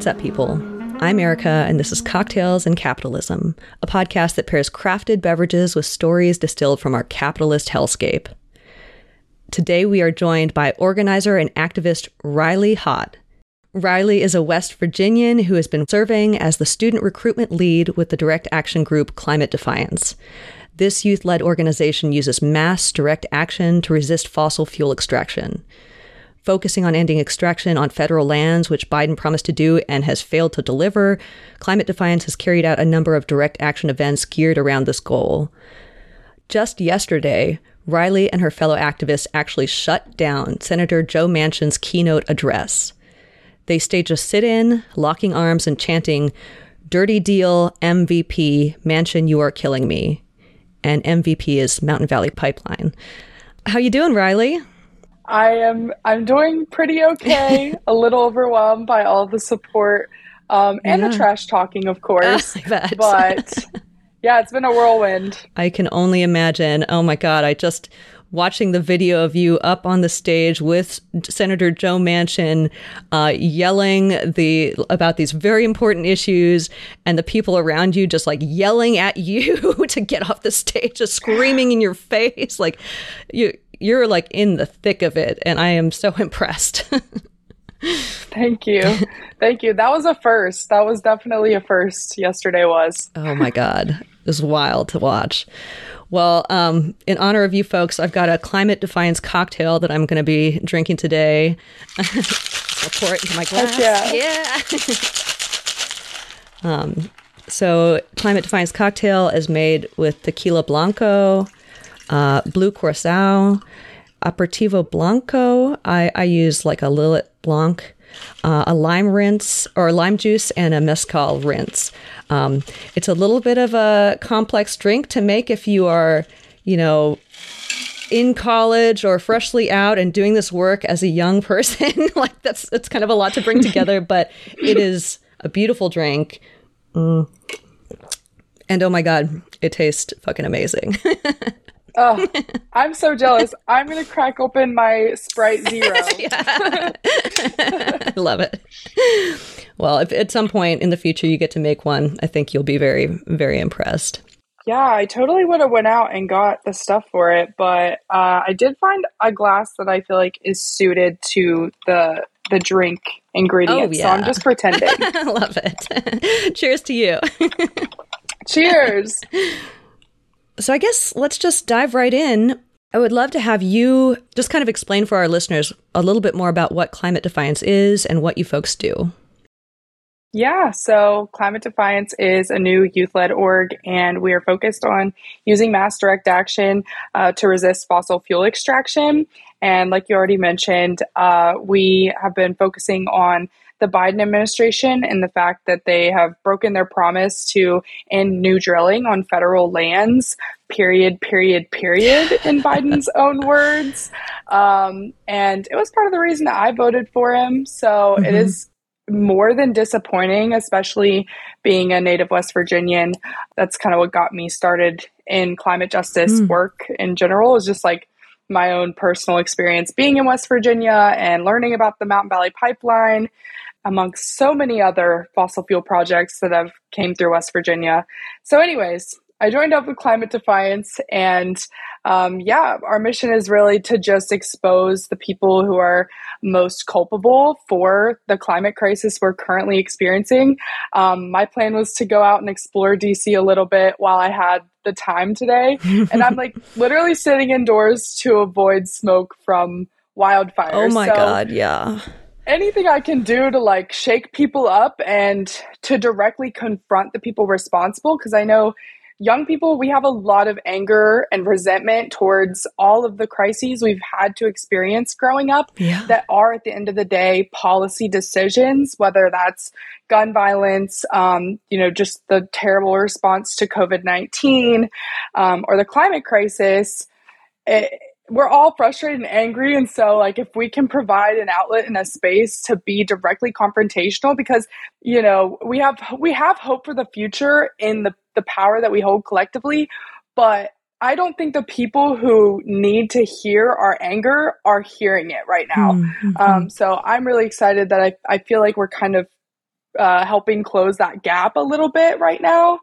What's up, people? I'm Erica, and this is Cocktails and Capitalism, a podcast that pairs crafted beverages with stories distilled from our capitalist hellscape. Today, we are joined by organizer and activist Rylee Haught. Rylee is a West Virginian who has been serving as the student recruitment lead with the direct action group Climate Defiance. This youth led organization uses mass direct action to resist fossil fuel extraction focusing on ending extraction on federal lands, which Biden promised to do and has failed to deliver, Climate Defiance has carried out a number of direct action events geared around this goal. Just yesterday, Rylee and her fellow activists actually shut down Senator Joe Manchin's keynote address. They staged a sit in, locking arms and chanting, Dirty Deal, MVP, Manchin, you are killing me. And MVP is Mountain Valley Pipeline. How you doing, Rylee? I am I'm doing pretty okay. a little overwhelmed by all the support um, and yeah. the trash talking, of course. but yeah, it's been a whirlwind. I can only imagine. Oh my god, I just watching the video of you up on the stage with Senator Joe Manchin, uh, yelling the about these very important issues, and the people around you just like yelling at you to get off the stage, just screaming in your face, like you you're like in the thick of it, and I am so impressed. Thank you. Thank you. That was a first. That was definitely a first. Yesterday was. Oh my God. It was wild to watch. Well, um, in honor of you folks, I've got a climate defiance cocktail that I'm going to be drinking today. I'll pour it into my glass. yeah. Yeah. um, so, climate defiance cocktail is made with tequila blanco, uh, blue curacao, aperitivo blanco. I, I use like a Lillet Blanc, uh, a lime rinse or lime juice, and a mezcal rinse. Um, it's a little bit of a complex drink to make if you are, you know, in college or freshly out and doing this work as a young person. like that's it's kind of a lot to bring together, but it is a beautiful drink. Mm. And oh my god, it tastes fucking amazing. Oh, I'm so jealous. I'm going to crack open my Sprite Zero. I love it. Well, if at some point in the future you get to make one, I think you'll be very, very impressed. Yeah, I totally would have went out and got the stuff for it, but uh, I did find a glass that I feel like is suited to the the drink ingredients. Oh, yeah. So I'm just pretending. I love it. Cheers to you. Cheers. So I guess let's just dive right in. I would love to have you just kind of explain for our listeners a little bit more about what Climate Defiance is and what you folks do. Yeah, so Climate Defiance is a new youth led org, and we are focused on using mass direct action uh, to resist fossil fuel extraction. And like you already mentioned, uh, we have been focusing on the Biden administration and the fact that they have broken their promise to end new drilling on federal lands, period, period, period, in Biden's own words. Um, and it was part of the reason that I voted for him. So mm-hmm. it is more than disappointing, especially being a native West Virginian. That's kind of what got me started in climate justice mm. work in general, is just like my own personal experience being in West Virginia and learning about the Mountain Valley Pipeline amongst so many other fossil fuel projects that have came through West Virginia. So, anyways, I joined up with Climate Defiance, and um, yeah, our mission is really to just expose the people who are most culpable for the climate crisis we're currently experiencing. Um, my plan was to go out and explore DC a little bit while I had the time today, and I'm like literally sitting indoors to avoid smoke from wildfires. Oh my so, god, yeah anything I can do to like shake people up and to directly confront the people responsible because I know young people we have a lot of anger and resentment towards all of the crises we've had to experience growing up yeah. that are at the end of the day policy decisions whether that's gun violence um, you know just the terrible response to covid-19 um, or the climate crisis it, we're all frustrated and angry and so like if we can provide an outlet and a space to be directly confrontational because you know we have we have hope for the future in the the power that we hold collectively but i don't think the people who need to hear our anger are hearing it right now mm-hmm. um, so i'm really excited that I, I feel like we're kind of uh, helping close that gap a little bit right now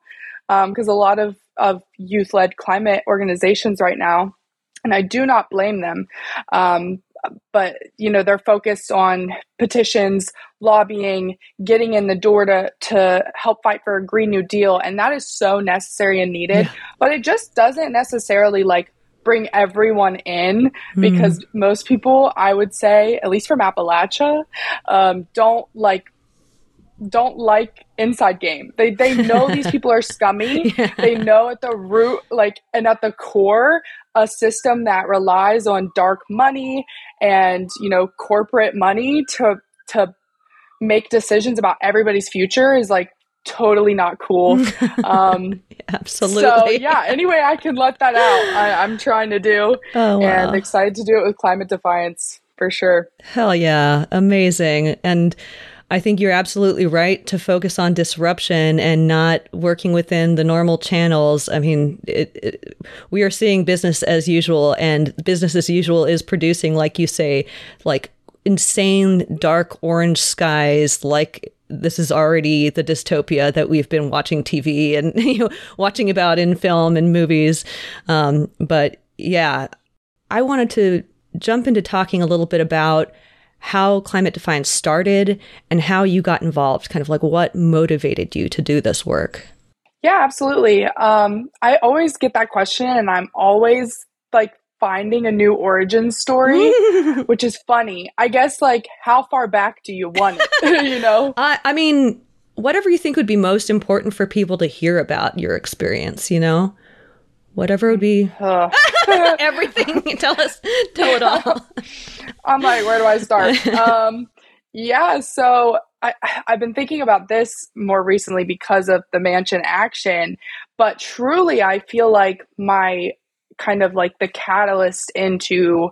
because um, a lot of, of youth led climate organizations right now, and I do not blame them. Um, but you know they're focused on petitions lobbying getting in the door to to help fight for a green new deal and that is so necessary and needed yeah. but it just doesn't necessarily like bring everyone in mm. because most people i would say at least from appalachia um, don't like don't like inside game. They they know these people are scummy. Yeah. They know at the root like and at the core a system that relies on dark money and, you know, corporate money to to make decisions about everybody's future is like totally not cool. Um, Absolutely. So yeah. Anyway, I can let that out. I, am trying to do, oh, wow. and excited to do it with climate defiance for sure. Hell yeah, amazing. And I think you're absolutely right to focus on disruption and not working within the normal channels. I mean, it, it, we are seeing business as usual, and business as usual is producing, like you say, like insane dark orange skies, like this is already the dystopia that we've been watching TV and you know watching about in film and movies. Um, but yeah, I wanted to jump into talking a little bit about how Climate Defiance started and how you got involved, kind of like what motivated you to do this work. Yeah, absolutely. Um, I always get that question, and I'm always like finding a new origin story, which is funny. I guess, like, how far back do you want it? you know? I, I mean, whatever you think would be most important for people to hear about your experience, you know? Whatever would be. Uh. Everything. tell us, tell it all. I'm like, where do I start? um, yeah, so I, I've been thinking about this more recently because of the Manchin action, but truly, I feel like my kind of like the catalyst into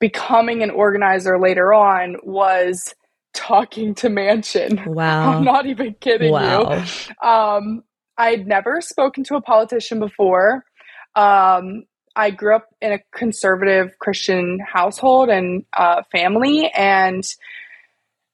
becoming an organizer later on was talking to Manchin. Wow. I'm not even kidding wow. you. Um, I'd never spoken to a politician before. Um, I grew up in a conservative Christian household and uh, family, and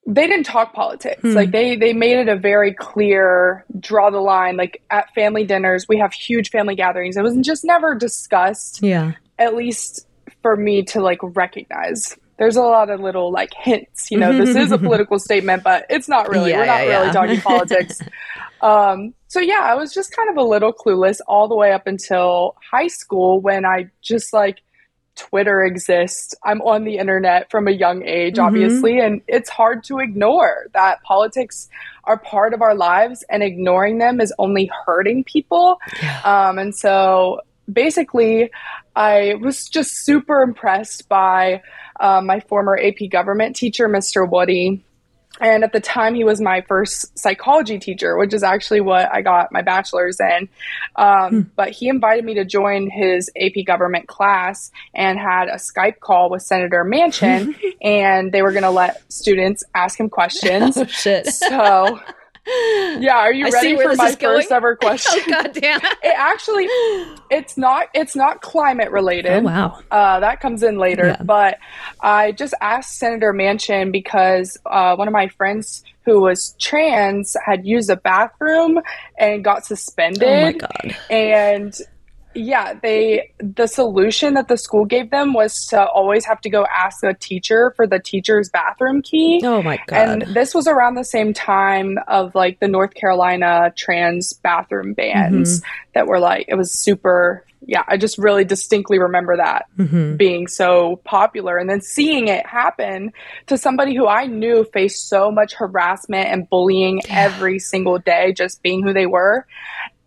they didn't talk politics. Hmm. Like they they made it a very clear draw the line. Like at family dinners, we have huge family gatherings. It was just never discussed. Yeah, at least for me to like recognize. There's a lot of little like hints. You know, this is a political statement, but it's not really. Yeah, We're not yeah, really yeah. talking politics. Um, so yeah, I was just kind of a little clueless all the way up until high school when I just like Twitter exists. I'm on the internet from a young age, mm-hmm. obviously, and it's hard to ignore that politics are part of our lives and ignoring them is only hurting people. Yeah. Um, and so basically, I was just super impressed by uh, my former AP government teacher, Mr. Woody and at the time, he was my first psychology teacher, which is actually what I got my bachelor's in. Um, hmm. But he invited me to join his AP government class and had a Skype call with Senator Manchin, and they were going to let students ask him questions. Oh, shit. So yeah, are you I ready for my first ever question? oh god damn. it actually it's not it's not climate related. Oh wow. Uh, that comes in later. Yeah. But I just asked Senator Manchin because uh, one of my friends who was trans had used a bathroom and got suspended. Oh my god. And yeah, they the solution that the school gave them was to always have to go ask a teacher for the teacher's bathroom key. Oh my god. And this was around the same time of like the North Carolina trans bathroom bans mm-hmm. that were like it was super yeah, I just really distinctly remember that mm-hmm. being so popular and then seeing it happen to somebody who I knew faced so much harassment and bullying every single day just being who they were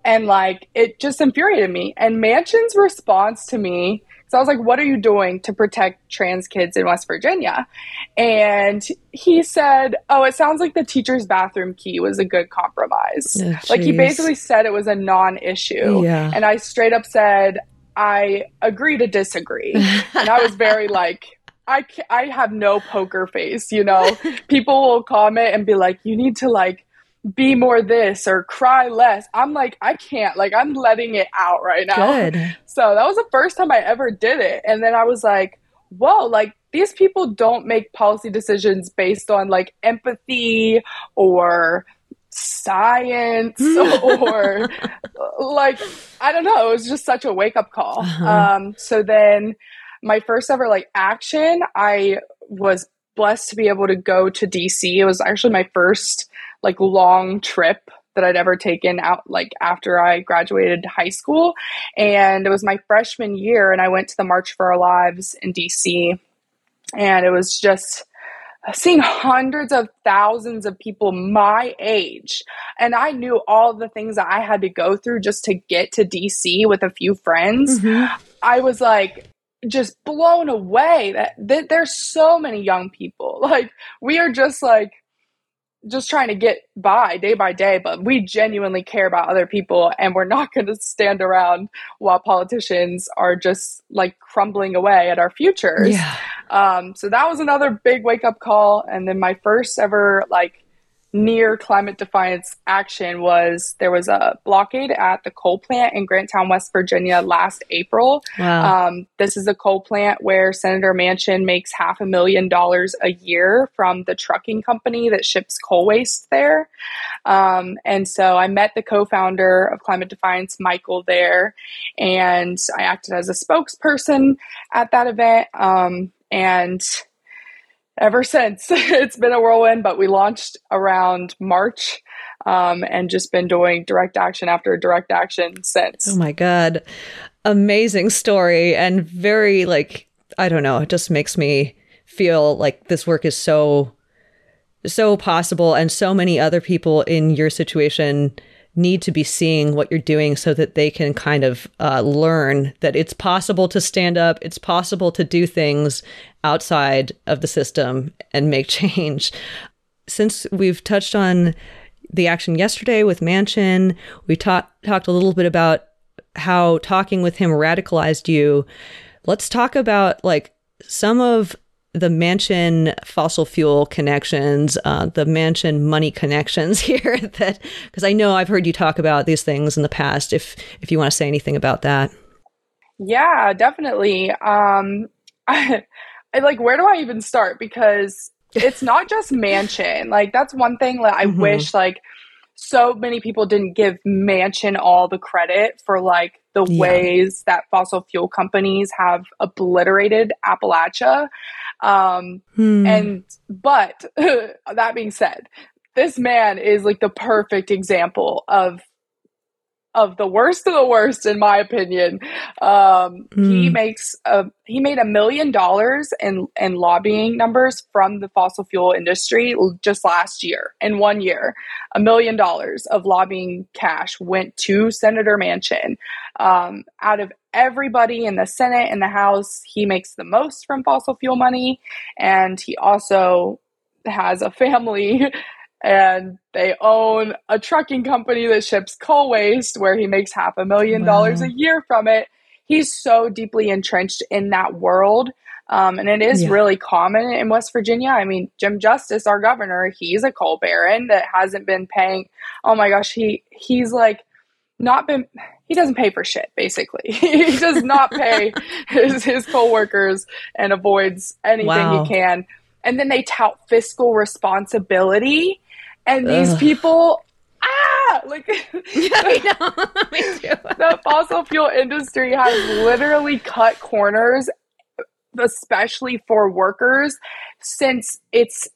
and like it just infuriated me. And Manchin's response to me, so I was like, "What are you doing to protect trans kids in West Virginia?" And he said, "Oh, it sounds like the teacher's bathroom key was a good compromise." Oh, like he basically said it was a non-issue. Yeah. And I straight up said, "I agree to disagree." and I was very like. I, I have no poker face, you know. People will comment and be like, "You need to like be more this or cry less. I'm like, I can't. Like, I'm letting it out right now. Good. So that was the first time I ever did it. And then I was like, whoa, like, these people don't make policy decisions based on like empathy or science or like I don't know. It was just such a wake up call. Uh-huh. Um, so then my first ever like action, I was blessed to be able to go to DC. It was actually my first like long trip that I'd ever taken out like after I graduated high school. And it was my freshman year and I went to the March for Our Lives in DC. And it was just seeing hundreds of thousands of people my age. And I knew all the things that I had to go through just to get to DC with a few friends. Mm-hmm. I was like, just blown away that, that there's so many young people. Like, we are just like, just trying to get by day by day, but we genuinely care about other people and we're not going to stand around while politicians are just like crumbling away at our futures. Yeah. Um, so that was another big wake up call. And then my first ever like near climate defiance action was there was a blockade at the coal plant in Grant Town, West Virginia last April. Wow. Um, this is a coal plant where Senator Manchin makes half a million dollars a year from the trucking company that ships coal waste there. Um, and so I met the co founder of Climate Defiance, Michael, there, and I acted as a spokesperson at that event. Um, and ever since. it's been a whirlwind, but we launched around March um, and just been doing direct action after direct action since. Oh my God. Amazing story and very, like, I don't know, it just makes me feel like this work is so, so possible and so many other people in your situation need to be seeing what you're doing so that they can kind of uh, learn that it's possible to stand up, it's possible to do things outside of the system and make change. Since we've touched on the action yesterday with Manchin, we talked talked a little bit about how talking with him radicalized you. Let's talk about like some of the Manchin fossil fuel connections, uh, the Manchin money connections here. That because I know I've heard you talk about these things in the past. If if you want to say anything about that, yeah, definitely. Um, I, I, like where do I even start? Because it's not just Manchin. Like that's one thing that I mm-hmm. wish like so many people didn't give Manchin all the credit for like the yeah. ways that fossil fuel companies have obliterated Appalachia. Um, hmm. And, but that being said, this man is like the perfect example of of the worst of the worst, in my opinion. Um, mm. He hmm. makes a, he made a million dollars in in lobbying numbers from the fossil fuel industry just last year. In one year, a million dollars of lobbying cash went to Senator Manchin. Um, out of everybody in the Senate and the House, he makes the most from fossil fuel money, and he also has a family and they own a trucking company that ships coal waste where he makes half a million wow. dollars a year from it. He's so deeply entrenched in that world. Um, and it is yeah. really common in West Virginia. I mean, Jim Justice, our governor, he's a coal baron that hasn't been paying. Oh my gosh, he he's like not been. He doesn't pay for shit. Basically, he does not pay his his coworkers and avoids anything wow. he can. And then they tout fiscal responsibility and these Ugh. people ah like the fossil fuel industry has literally cut corners especially for workers since its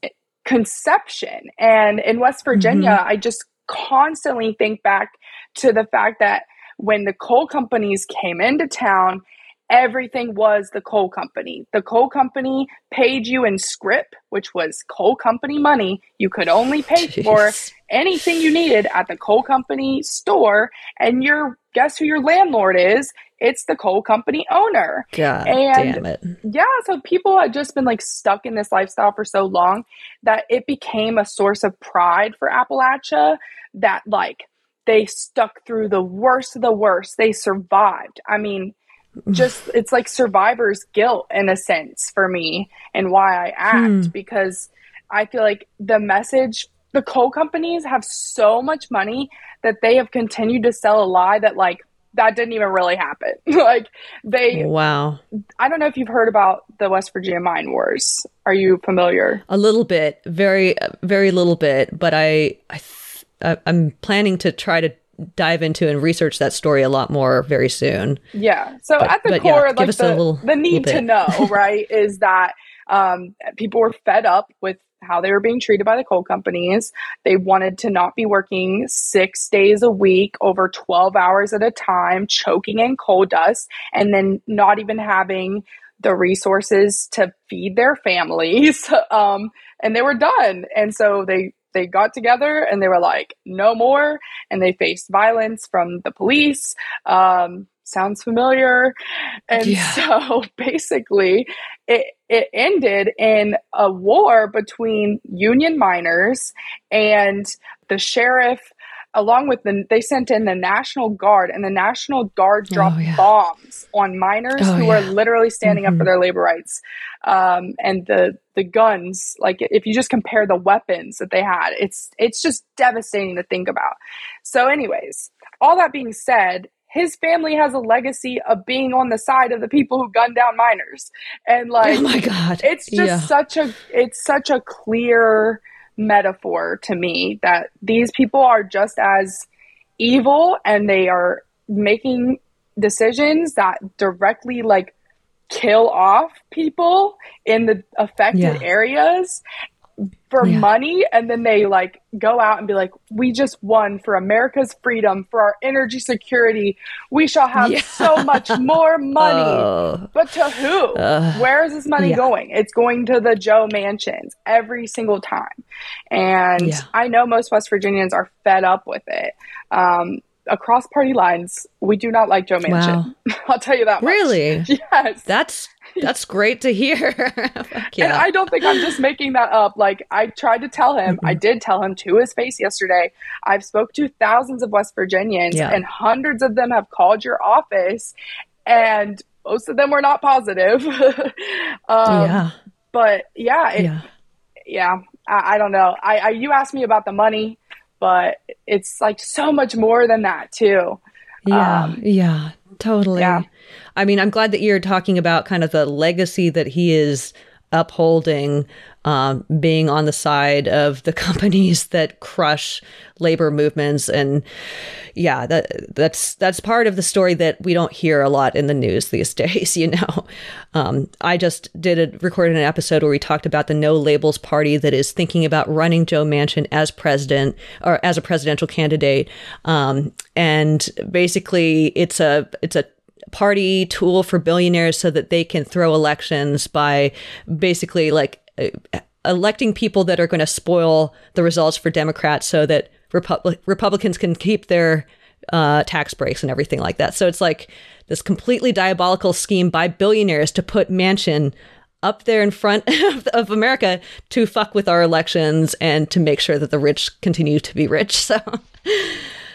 conception and in west virginia mm-hmm. i just constantly think back to the fact that when the coal companies came into town everything was the coal company. The coal company paid you in scrip, which was coal company money. You could only pay Jeez. for anything you needed at the coal company store. And your guess who your landlord is? It's the coal company owner. God and damn it. Yeah, so people had just been like stuck in this lifestyle for so long that it became a source of pride for Appalachia that like they stuck through the worst of the worst. They survived. I mean, just it's like survivor's guilt in a sense for me and why I act hmm. because I feel like the message the coal companies have so much money that they have continued to sell a lie that like that didn't even really happen. like they Wow. I don't know if you've heard about the West Virginia mine wars. Are you familiar? A little bit, very very little bit, but I I th- I- I'm planning to try to dive into and research that story a lot more very soon. Yeah. So But- at the yeah, core, give like the, little- the need to know, right, is that um, people were fed up with how they were being treated by the coal companies. They wanted to not be working six days a week over 12 hours at a time, choking in coal dust, and then not even having the resources to feed their families. Um, and they were done. And so they they got together and they were like, no more. And they faced violence from the police. Um, sounds familiar. And Yeah. so basically, it, it ended in a war between union miners and the sheriff. Along with the, they sent in the National Guard, and the National Guard Oh, dropped yeah. bombs on miners Oh, who yeah. were literally standing up for Mhm. their labor rights. Um, and the the guns, like if you just compare the weapons that they had, it's it's just devastating to think about. So, anyways, all that being said, his family has a legacy of being on the side of the people who gunned down miners, and like oh my god. it's just Yeah. such a it's such a clear metaphor to me that these people are just as evil and they are making decisions that directly like kill off people in the affected Yeah. areas for Yeah. money and then they like go out and be like we just won for America's freedom for our energy security we shall have Yeah. so much more money Oh. but to who? Ugh. Where is this money Yeah. going? It's going to the Joe Manchins every single time. And. I know most West Virginians are fed up with it. Um, across party lines, we do not like Joe Manchin. I'll tell you that much. Really? Yes. That's that's great to hear. Fuck And. I don't think I'm just making that up. Like I tried to tell him, I Mm-hmm. did tell him to his face yesterday. I've spoke to thousands of West Virginians, Yeah. and hundreds of them have called your office, and most of them were not positive. um, yeah. But yeah, it, yeah. yeah, I, I don't know. I, I you asked me about the money, but it's like so much more than that too. Yeah, Um, yeah, totally. yeah. I mean, I'm glad that you're talking about kind of the legacy that he is upholding, um, being on the side of the companies that crush labor movements, and yeah, that that's that's part of the story that we don't hear a lot in the news these days. You know, um, I just did a recorded an episode where we talked about the No Labels Party that is thinking about running Joe Manchin as president or as a presidential candidate, um, and basically it's a it's a party tool for billionaires so that they can throw elections by basically like electing people that are going to spoil the results for Democrats so that Repub- Republicans can keep their uh, tax breaks and everything like that. So it's like this completely diabolical scheme by billionaires to put Manchin up there in front of, of America to fuck with our elections and to make sure that the rich continue to be rich. So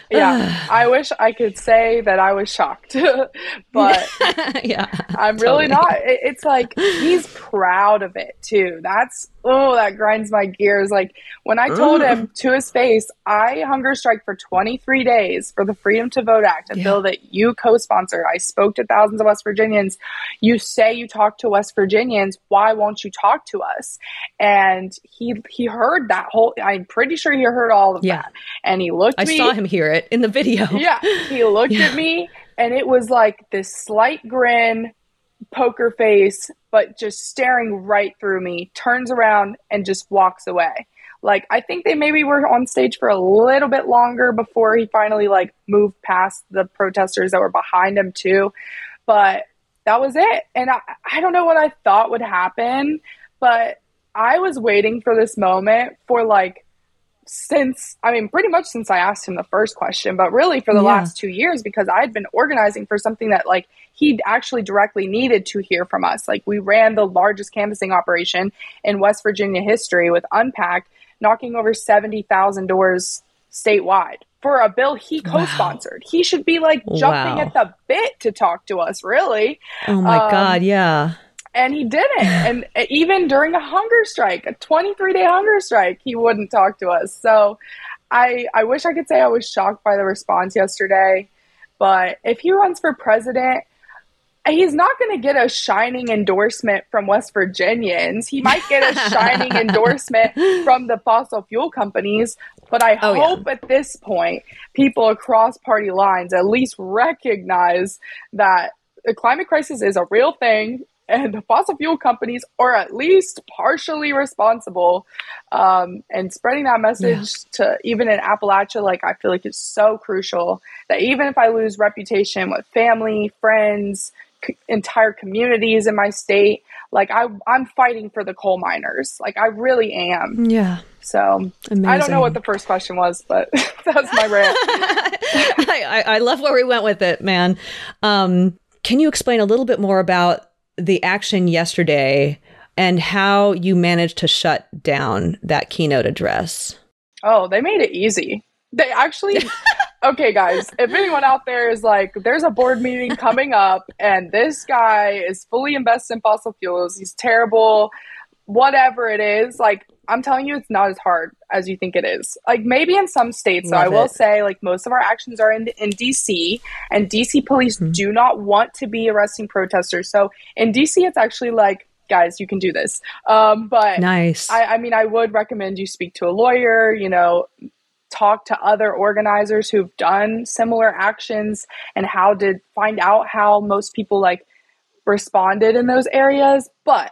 Yeah, I wish I could say that I was shocked, but yeah, I'm really not. It's like he's proud of it too. That's oh, that grinds my gears. Like when I told him to his face, I hunger strike for 23 days for the Freedom to Vote Act, a Yeah. bill that you co-sponsored. I spoke to thousands of West Virginians. You say you talk to West Virginians. Why won't you talk to us? And he he heard that whole. I'm pretty sure he heard all of Yeah. that, and he looked. I me, I saw him hear it in the video. yeah, he looked Yeah. at me and it was like this slight grin, poker face, but just staring right through me, turns around and just walks away. Like I think they maybe were on stage for a little bit longer before he finally like moved past the protesters that were behind him too. But that was it. And I, I don't know what I thought would happen, but I was waiting for this moment for like since I mean pretty much since I asked him the first question, but really for the Yeah. last 2 years because I had been organizing for something that like he actually directly needed to hear from us. Like we ran the largest canvassing operation in West Virginia history with Un-PAC, knocking over 70,000 doors statewide for a bill he co-sponsored. He should be like jumping Wow. at the bit to talk to us, really Oh my Um, god, yeah. and he didn't. And even during a hunger strike, a 23 day hunger strike, he wouldn't talk to us. So I I wish I could say I was shocked by the response yesterday, But if he runs for president, he's not going to get a shining endorsement from West Virginians. He might get a shining endorsement from the fossil fuel companies. But I oh, hope yeah. at this point, people across party lines at least recognize that the climate crisis is a real thing and the fossil fuel companies are at least partially responsible. Um, and spreading that message yeah. to even in Appalachia, like I feel like it's so crucial that even if I lose reputation with family, friends, c- entire communities in my state, like I, I'm fighting for the coal miners. Like I really am. Yeah. So Amazing. I don't know what the first question was, but that's my rant. I, I, love where we went with it, man. Um, can you explain a little bit more about the action yesterday and how you managed to shut down that keynote address. Oh, they made it easy. They actually, okay, guys, if anyone out there is like, there's a board meeting coming up and this guy is fully invested in fossil fuels, he's terrible, whatever it is, like, I'm telling you, it's not as hard as you think it is. Like maybe in some states, so I will it. say, like most of our actions are in in DC, and DC police mm-hmm. do not want to be arresting protesters. So in DC, it's actually like, guys, you can do this. Um, but nice. I, I mean, I would recommend you speak to a lawyer. You know, talk to other organizers who've done similar actions and how to find out how most people like responded in those areas. But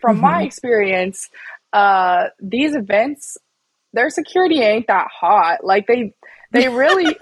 from mm-hmm. my experience, uh, these events, their security ain't that hot. Like they, they really,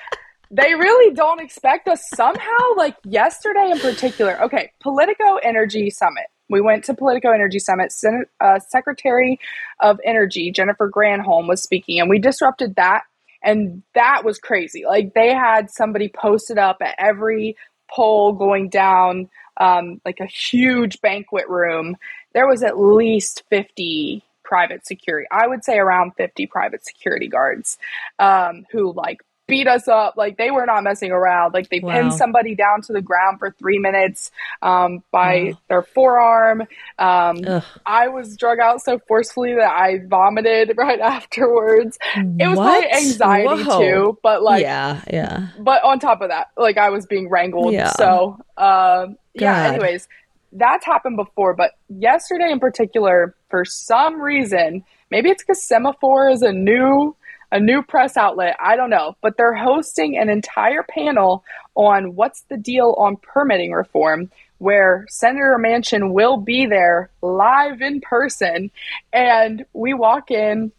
they really don't expect us somehow. Like yesterday in particular. Okay, Politico Energy Summit. We went to Politico Energy Summit. Sen- uh, Secretary of Energy Jennifer Granholm was speaking, and we disrupted that. And that was crazy. Like they had somebody posted up at every pole going down um, like a huge banquet room there was at least 50 private security i would say around 50 private security guards um, who like beat us up like they were not messing around like they wow. pinned somebody down to the ground for three minutes um, by wow. their forearm um, i was drug out so forcefully that i vomited right afterwards it was what? my anxiety Whoa. too but like yeah yeah but on top of that like i was being wrangled yeah. so uh, yeah anyways that's happened before, but yesterday in particular, for some reason, maybe it's because Semafor is a new a new press outlet. I don't know, but they're hosting an entire panel on what's the deal on permitting reform, where Senator Manchin will be there live in person, and we walk in,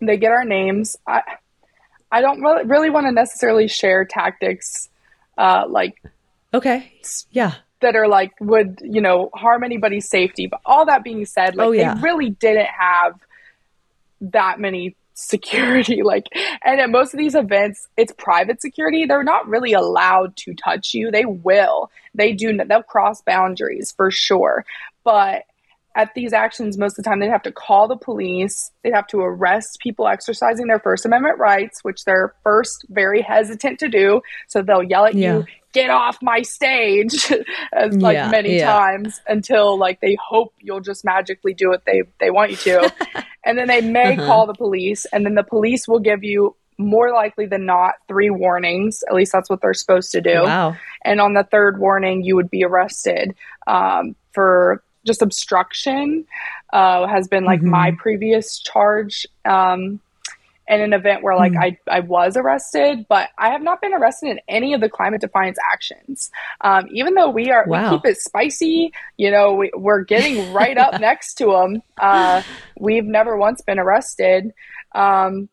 they get our names. I I don't really, really want to necessarily share tactics, uh, like okay, yeah that are like would you know harm anybody's safety but all that being said like oh, yeah. they really didn't have that many security like and at most of these events it's private security. They're not really allowed to touch you. They will. They do they'll cross boundaries for sure. But at these actions most of the time they'd have to call the police. They'd have to arrest people exercising their first amendment rights which they're first very hesitant to do. So they'll yell at yeah. you get off my stage as like yeah, many yeah. times until like they hope you'll just magically do what they they want you to and then they may uh-huh. call the police and then the police will give you more likely than not three warnings at least that's what they're supposed to do wow. and on the third warning you would be arrested um, for just obstruction uh, has been like mm-hmm. my previous charge um, in an event where like mm. I, I was arrested, but I have not been arrested in any of the climate defiance actions. Um, even though we are, wow. we keep it spicy, you know, we, are getting right up next to them. Uh, we've never once been arrested. Um,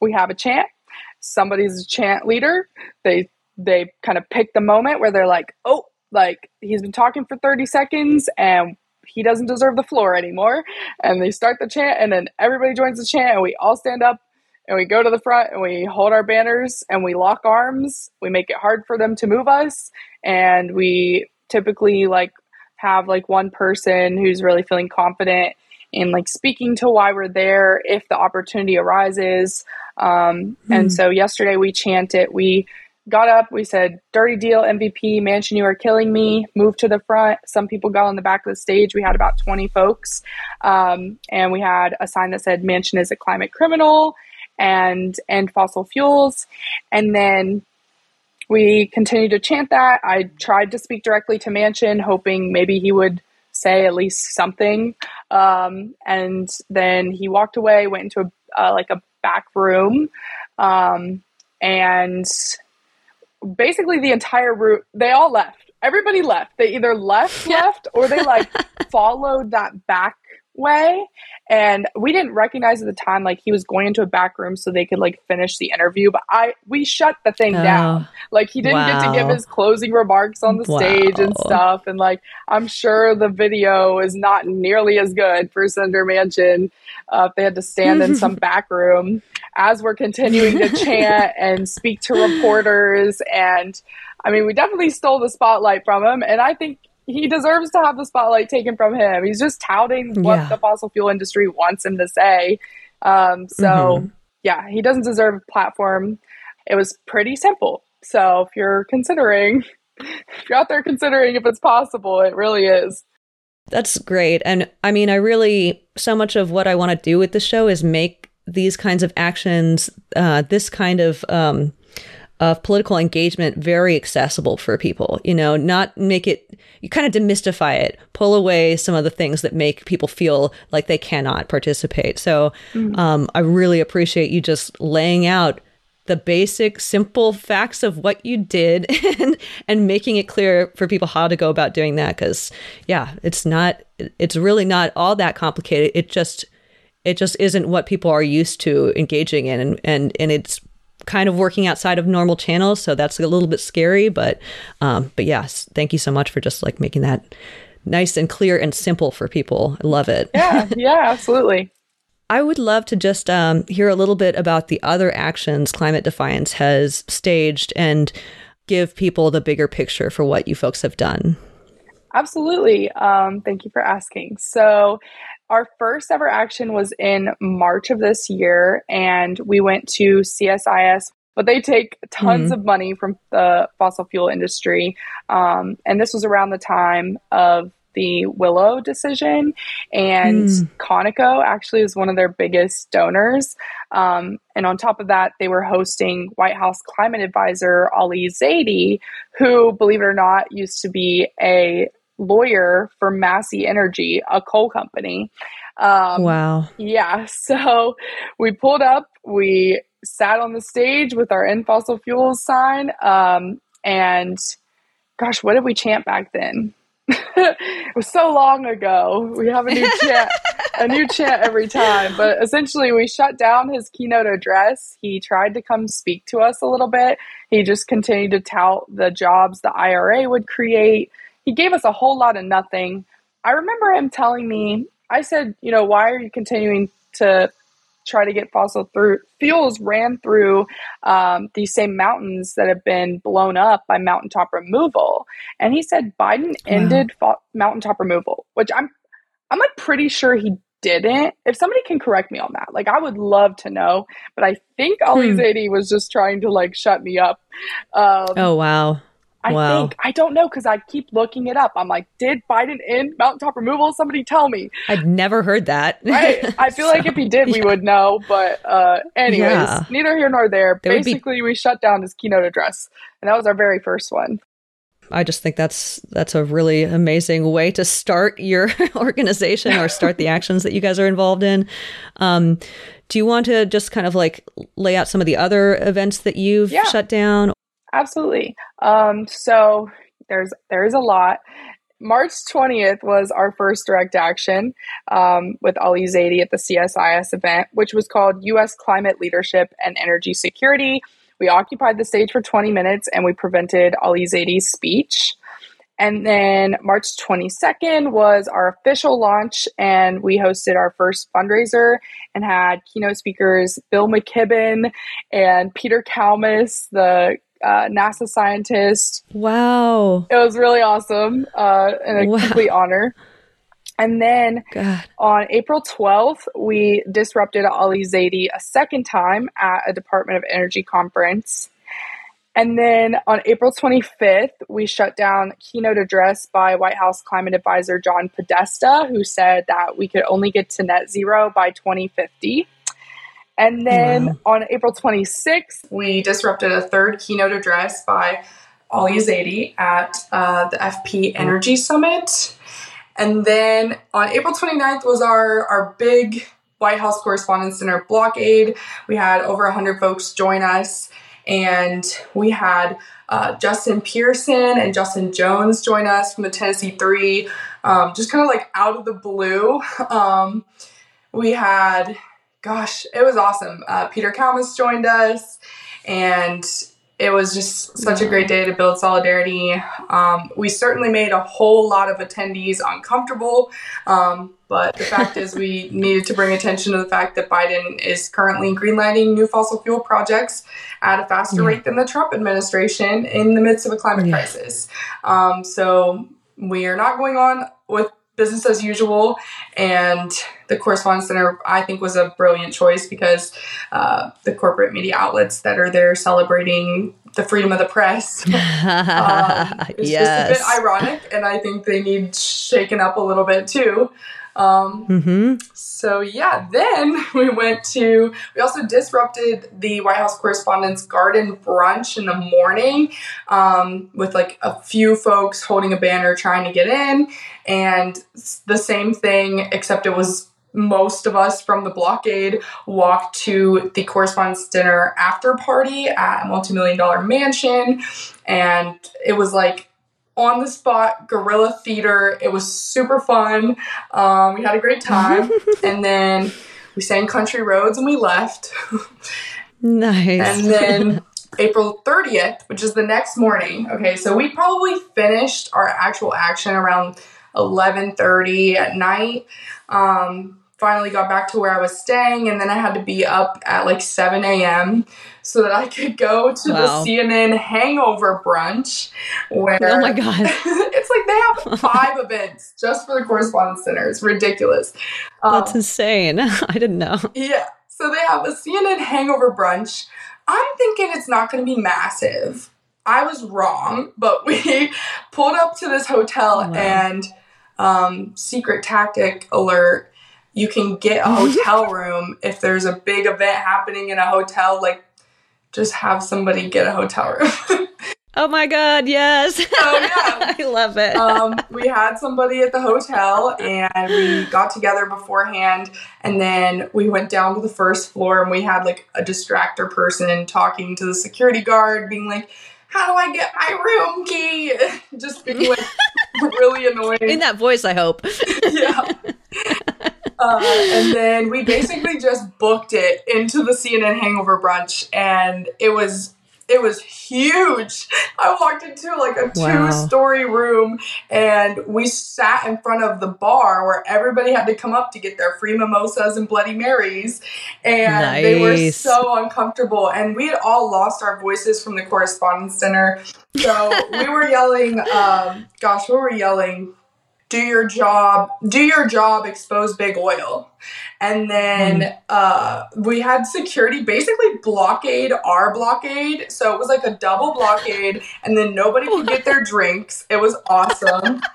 we have a chant. Somebody's a chant leader. They, they kind of pick the moment where they're like, oh, like he's been talking for 30 seconds and he doesn't deserve the floor anymore. And they start the chant, and then everybody joins the chant, and we all stand up and we go to the front and we hold our banners and we lock arms. We make it hard for them to move us, and we typically like have like one person who's really feeling confident in like speaking to why we're there if the opportunity arises. Um, hmm. And so yesterday we chanted, we got up, we said, Dirty Deal, MVP, Manchin, you are killing me, move to the front. Some people got on the back of the stage. We had about 20 folks. Um, and we had a sign that said, "Manchin is a climate criminal and and fossil fuels and then we continued to chant that. I tried to speak directly to Manchin, hoping maybe he would say at least something. Um, and then he walked away, went into a, uh, like a back room, um, and basically the entire room, they all left. Everybody left. They either left, left, or they like followed that back way. And we didn't recognize at the time like he was going into a back room so they could like finish the interview but i we shut the thing oh, down. Like he didn't wow. get to give his closing remarks on the wow. stage and stuff. And like i'm sure the video is not nearly as good for senator manchin uh, if they had to stand in some back room. As we're continuing to chant and speak to reporters and I mean, we definitely stole the spotlight from him, and I think he deserves to have the spotlight taken from him. He's just touting what yeah. the fossil fuel industry wants him to say. Um, so mm-hmm. yeah, he doesn't deserve a platform. It was pretty simple. So if you're considering, if you're out there considering if it's possible, it really is. That's great. And I mean, I really, so much of what I want to do with the show is make these kinds of actions, uh, this kind of um, of political engagement very accessible for people. You know, not make it, you kind of demystify it, pull away some of the things that make people feel like they cannot participate. So mm-hmm. um, I really appreciate you just laying out the basic, simple facts of what you did and, and making it clear for people how to go about doing that. Because, yeah, it's not, it's really not all that complicated. It just, it just isn't what people are used to engaging in and and, and it's kind of working outside of normal channels, so that's a little bit scary. But um, but yes, thank you so much for just like making that nice and clear and simple for people. I love it. Yeah, yeah, absolutely. I would love to just um, hear a little bit about the other actions Climate Defiance has staged and give people the bigger picture for what you folks have done. Absolutely. Um, thank you for asking. So, our first ever action was in March of this year, and we went to CSIS. But they take tons mm-hmm. of money from the fossil fuel industry. Um, and this was around the time of the Willow decision, and mm. Conoco actually is one of their biggest donors. Um, and on top of that, they were hosting White House climate advisor Ali Zaidi, who, believe it or not, used to be a lawyer for Massey Energy, a coal company. Um, wow. Yeah. So we pulled up, we sat on the stage with our End Fossil Fuels sign. Um, and gosh, what did we chant back then? it was so long ago. We have a new chant, a new chant every time. But essentially, we shut down his keynote address. He tried to come speak to us a little bit. He just continued to tout the jobs the IRA would create, he gave us a whole lot of nothing. I remember him telling me, I said, you know, why are you continuing to try to get fossil through fuels ran through um, these same mountains that have been blown up by mountaintop removal? And he said Biden ended wow. fo- mountaintop removal, which I'm I'm like pretty sure he didn't. If somebody can correct me on that, like I would love to know. But I think Ali hmm. Zaidi was just trying to like shut me up. Um, oh wow! I wow. think I don't know because I keep looking it up. I'm like, did Biden end mountaintop removal? Somebody tell me. I'd never heard that. right. I feel so, like if he did, we yeah. would know. But uh, anyways, yeah. neither here nor there. there Basically, be- we shut down his keynote address, and that was our very first one. I just think that's that's a really amazing way to start your organization or start the actions that you guys are involved in. Um, do you want to just kind of like lay out some of the other events that you've yeah. shut down Absolutely. Um, so there's there's a lot. March 20th was our first direct action um, with Ali Zaidi at the CSIS event, which was called U.S. Climate Leadership and Energy Security. We occupied the stage for 20 minutes and we prevented Ali Zaidi's speech. And then March 22nd was our official launch, and we hosted our first fundraiser and had keynote speakers Bill McKibben and Peter Kalmus, the uh, NASA scientist. Wow. It was really awesome uh, and a wow. complete honor. And then God. on April 12th, we disrupted Ali Zaidi a second time at a Department of Energy conference. And then on April 25th, we shut down keynote address by White House climate advisor John Podesta, who said that we could only get to net zero by 2050. And then wow. on April 26th, we disrupted a third keynote address by Ali Zaidi at uh, the FP Energy Summit. And then on April 29th was our, our big White House Correspondents' Dinner blockade. We had over 100 folks join us, and we had uh, Justin Pearson and Justin Jones join us from the Tennessee Three, um, just kind of like out of the blue. Um, we had, gosh, it was awesome. Uh, Peter Kalmus joined us, and it was just such a great day to build solidarity. Um, we certainly made a whole lot of attendees uncomfortable, um, but the fact is, we needed to bring attention to the fact that Biden is currently greenlighting new fossil fuel projects at a faster yeah. rate than the Trump administration in the midst of a climate yeah. crisis. Um, so we are not going on with business as usual. And the Correspondents Dinner, I think, was a brilliant choice because uh, the corporate media outlets that are there celebrating the freedom of the press. um, it's yes. just a bit ironic, and I think they need shaken up a little bit too. Um, mm-hmm. So yeah, then we went to. We also disrupted the White House Correspondents' Garden brunch in the morning um, with like a few folks holding a banner trying to get in, and the same thing except it was most of us from the blockade walked to the correspondence dinner after party at a multi-million dollar mansion and it was like on the spot guerrilla theater. It was super fun. Um, we had a great time. and then we sang Country Roads and we left. nice. And then April 30th, which is the next morning. Okay, so we probably finished our actual action around 11:30 at night. Um, finally got back to where I was staying, and then I had to be up at like 7 a.m. so that I could go to wow. the CNN hangover brunch. Where oh my god, it's like they have five events just for the correspondents dinner. It's ridiculous. That's um, insane. I didn't know. Yeah, so they have a CNN hangover brunch. I'm thinking it's not going to be massive. I was wrong, but we pulled up to this hotel wow. and um, secret tactic alert you can get a hotel room if there's a big event happening in a hotel like just have somebody get a hotel room. Oh my god yes. Oh yeah. I love it. Um, we had somebody at the hotel and we got together beforehand and then we went down to the first floor and we had like a distractor person talking to the security guard being like how do I get my room key? Just being like really annoying. In that voice, I hope. yeah. Uh, and then we basically just booked it into the CNN Hangover brunch, and it was it was huge. I walked into like a wow. two story room and we sat in front of the bar where everybody had to come up to get their free mimosas and Bloody Marys. And nice. they were so uncomfortable. And we had all lost our voices from the Correspondents Dinner. So we were yelling, um, gosh, we were yelling? Do your job, do your job, expose big oil. And then mm. uh, we had security basically blockade our blockade. So it was like a double blockade, and then nobody could get their drinks. It was awesome.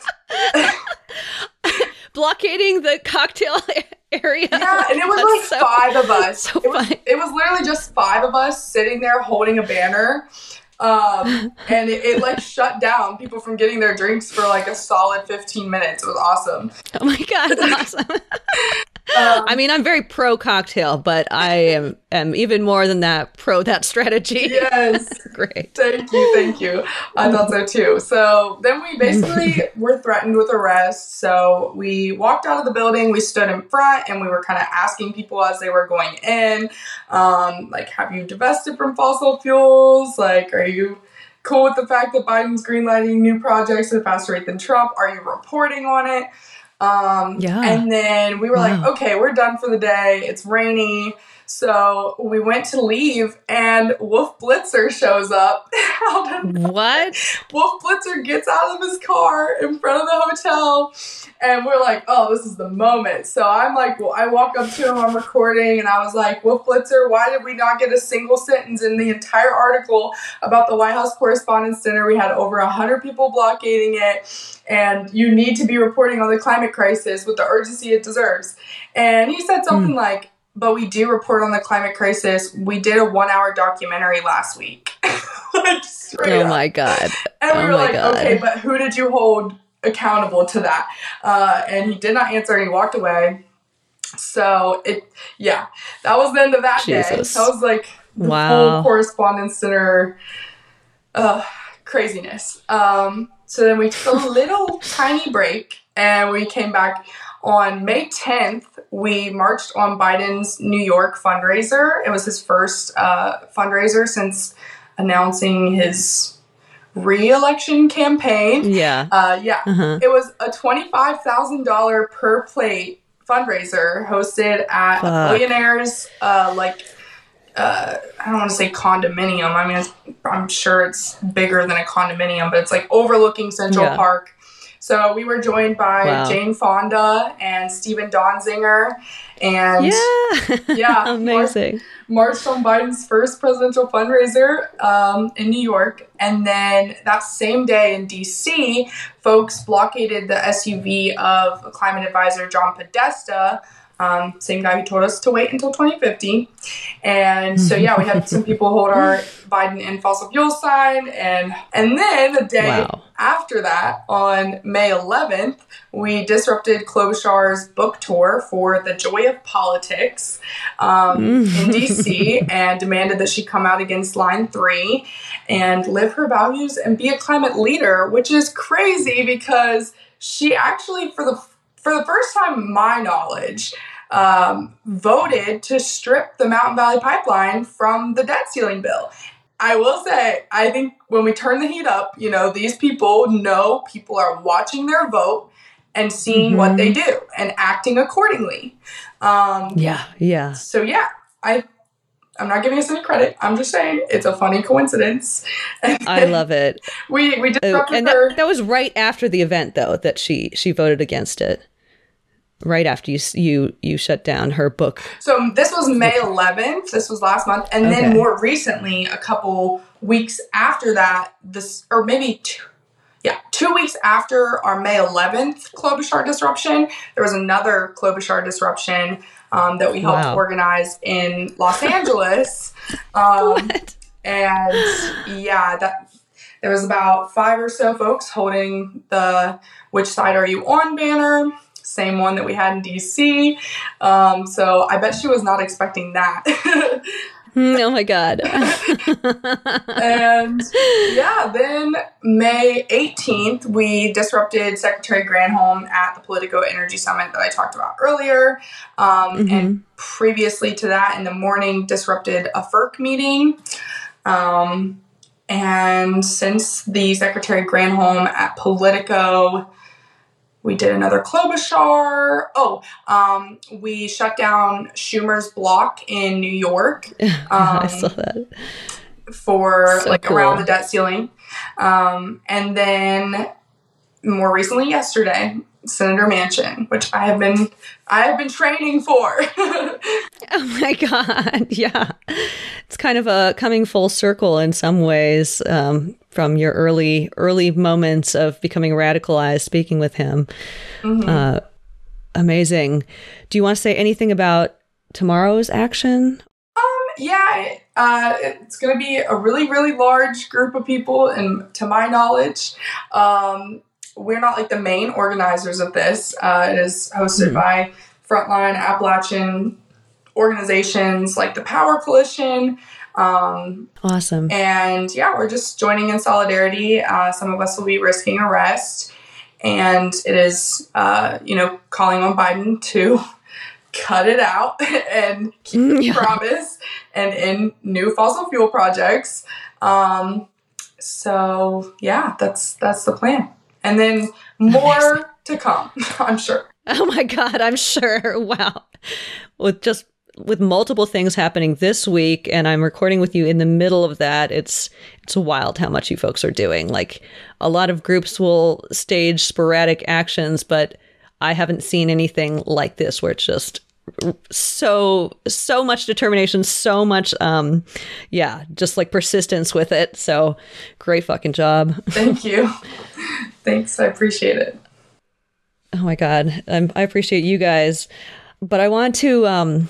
Blockading the cocktail area. Yeah, and it was That's like so, five of us. So it, was, it was literally just five of us sitting there holding a banner um, and it, it, like shut down people from getting their drinks for like a solid 15 minutes. It was awesome. Oh my god, that's awesome. Um, I mean, I'm very pro cocktail, but I am am even more than that pro that strategy. Yes, great. Thank you, thank you. I thought so too. So then we basically were threatened with arrest. So we walked out of the building. We stood in front, and we were kind of asking people as they were going in, um, like, "Have you divested from fossil fuels? Like, are you?" Cool with the fact that Biden's greenlighting new projects at a faster rate than Trump? Are you reporting on it? Um, yeah. And then we were wow. like, okay, we're done for the day. It's rainy. So we went to leave, and Wolf Blitzer shows up. what? Wolf Blitzer gets out of his car in front of the hotel, and we're like, "Oh, this is the moment." So I'm like, well, I walk up to him, I'm recording, and I was like, "Wolf Blitzer, why did we not get a single sentence in the entire article about the White House Correspondents' Dinner? We had over hundred people blockading it, and you need to be reporting on the climate crisis with the urgency it deserves." And he said something mm. like but we do report on the climate crisis. We did a one hour documentary last week. like, oh up. my God. And we oh were like, God. okay, but who did you hold accountable to that? Uh, and he did not answer and he walked away. So it, yeah, that was the end of that Jesus. day. So was like the wow. whole correspondents dinner uh, craziness. Um, so then we took a little tiny break and we came back on May 10th. We marched on Biden's New York fundraiser. It was his first uh, fundraiser since announcing his re-election campaign. Yeah. Uh, yeah. Uh-huh. It was a $25,000 per plate fundraiser hosted at Fuck. a billionaire's uh, like uh, I don't want to say condominium. I mean, I'm sure it's bigger than a condominium, but it's like overlooking Central yeah. Park. So we were joined by wow. Jane Fonda and Stephen Donziger, and yeah, yeah, amazing. Marched on Biden's first presidential fundraiser um, in New York, and then that same day in D.C., folks blockaded the SUV of climate advisor John Podesta um, same guy who told us to wait until 2050. And so, yeah, we had some people hold our Biden and fossil fuel sign. And, and then the day wow. after that, on May 11th, we disrupted Klobuchar's book tour for The Joy of Politics um, in DC and demanded that she come out against line three and live her values and be a climate leader, which is crazy because she actually, for the for the first time, my knowledge, um, voted to strip the Mountain Valley Pipeline from the debt ceiling bill. I will say, I think when we turn the heat up, you know, these people know people are watching their vote and seeing mm-hmm. what they do and acting accordingly. Um, yeah, yeah. So yeah, I I'm not giving us any credit. I'm just saying it's a funny coincidence. I love it. We we disrupted and her. That, that was right after the event, though, that she she voted against it right after you you you shut down her book. So this was May 11th. This was last month, and okay. then more recently, a couple weeks after that, this or maybe two, yeah, two weeks after our May 11th Klobuchar disruption, there was another Klobuchar disruption um, that we helped wow. organize in Los Angeles. Um, and yeah, that there was about five or so folks holding the "Which side are you on?" banner same one that we had in DC. Um, so I bet she was not expecting that. Hmm, oh my God. and yeah, then May 18th, we disrupted Secretary Granholm at the Politico Energy Summit that I talked about earlier. Um, mm-hmm. And previously to that, in the morning, disrupted a FERC meeting. Um, and since the Secretary Granholm at Politico we did another Klobuchar. Oh, um, we shut down Schumer's block in New York. Um, I saw that. For so like cool. around the debt ceiling. Um, and then more recently, yesterday, Senator Manchin, which I have been I have been training for. oh my god, yeah, it's kind of a coming full circle in some ways um, from your early early moments of becoming radicalized. Speaking with him, mm-hmm. uh, amazing. Do you want to say anything about tomorrow's action? Um, yeah, uh, it's going to be a really really large group of people, and to my knowledge, um, we're not like the main organizers of this. Uh, it is hosted mm-hmm. by frontline Appalachian organizations like the POWHR Coalition. Um, awesome. And yeah, we're just joining in solidarity. Uh, some of us will be risking arrest. And it is, uh, you know, calling on Biden to cut it out and keep mm, yeah. promise and in new fossil fuel projects. Um, so yeah, that's that's the plan and then more to come, I'm sure. Oh my God, I'm sure. Wow. With just with multiple things happening this week and I'm recording with you in the middle of that, it's it's wild how much you folks are doing. Like a lot of groups will stage sporadic actions, but I haven't seen anything like this where it's just so so much determination so much um yeah just like persistence with it. So great fucking job. Thank you. Thanks i appreciate it. Oh my god I'm, i appreciate you guys but i want to um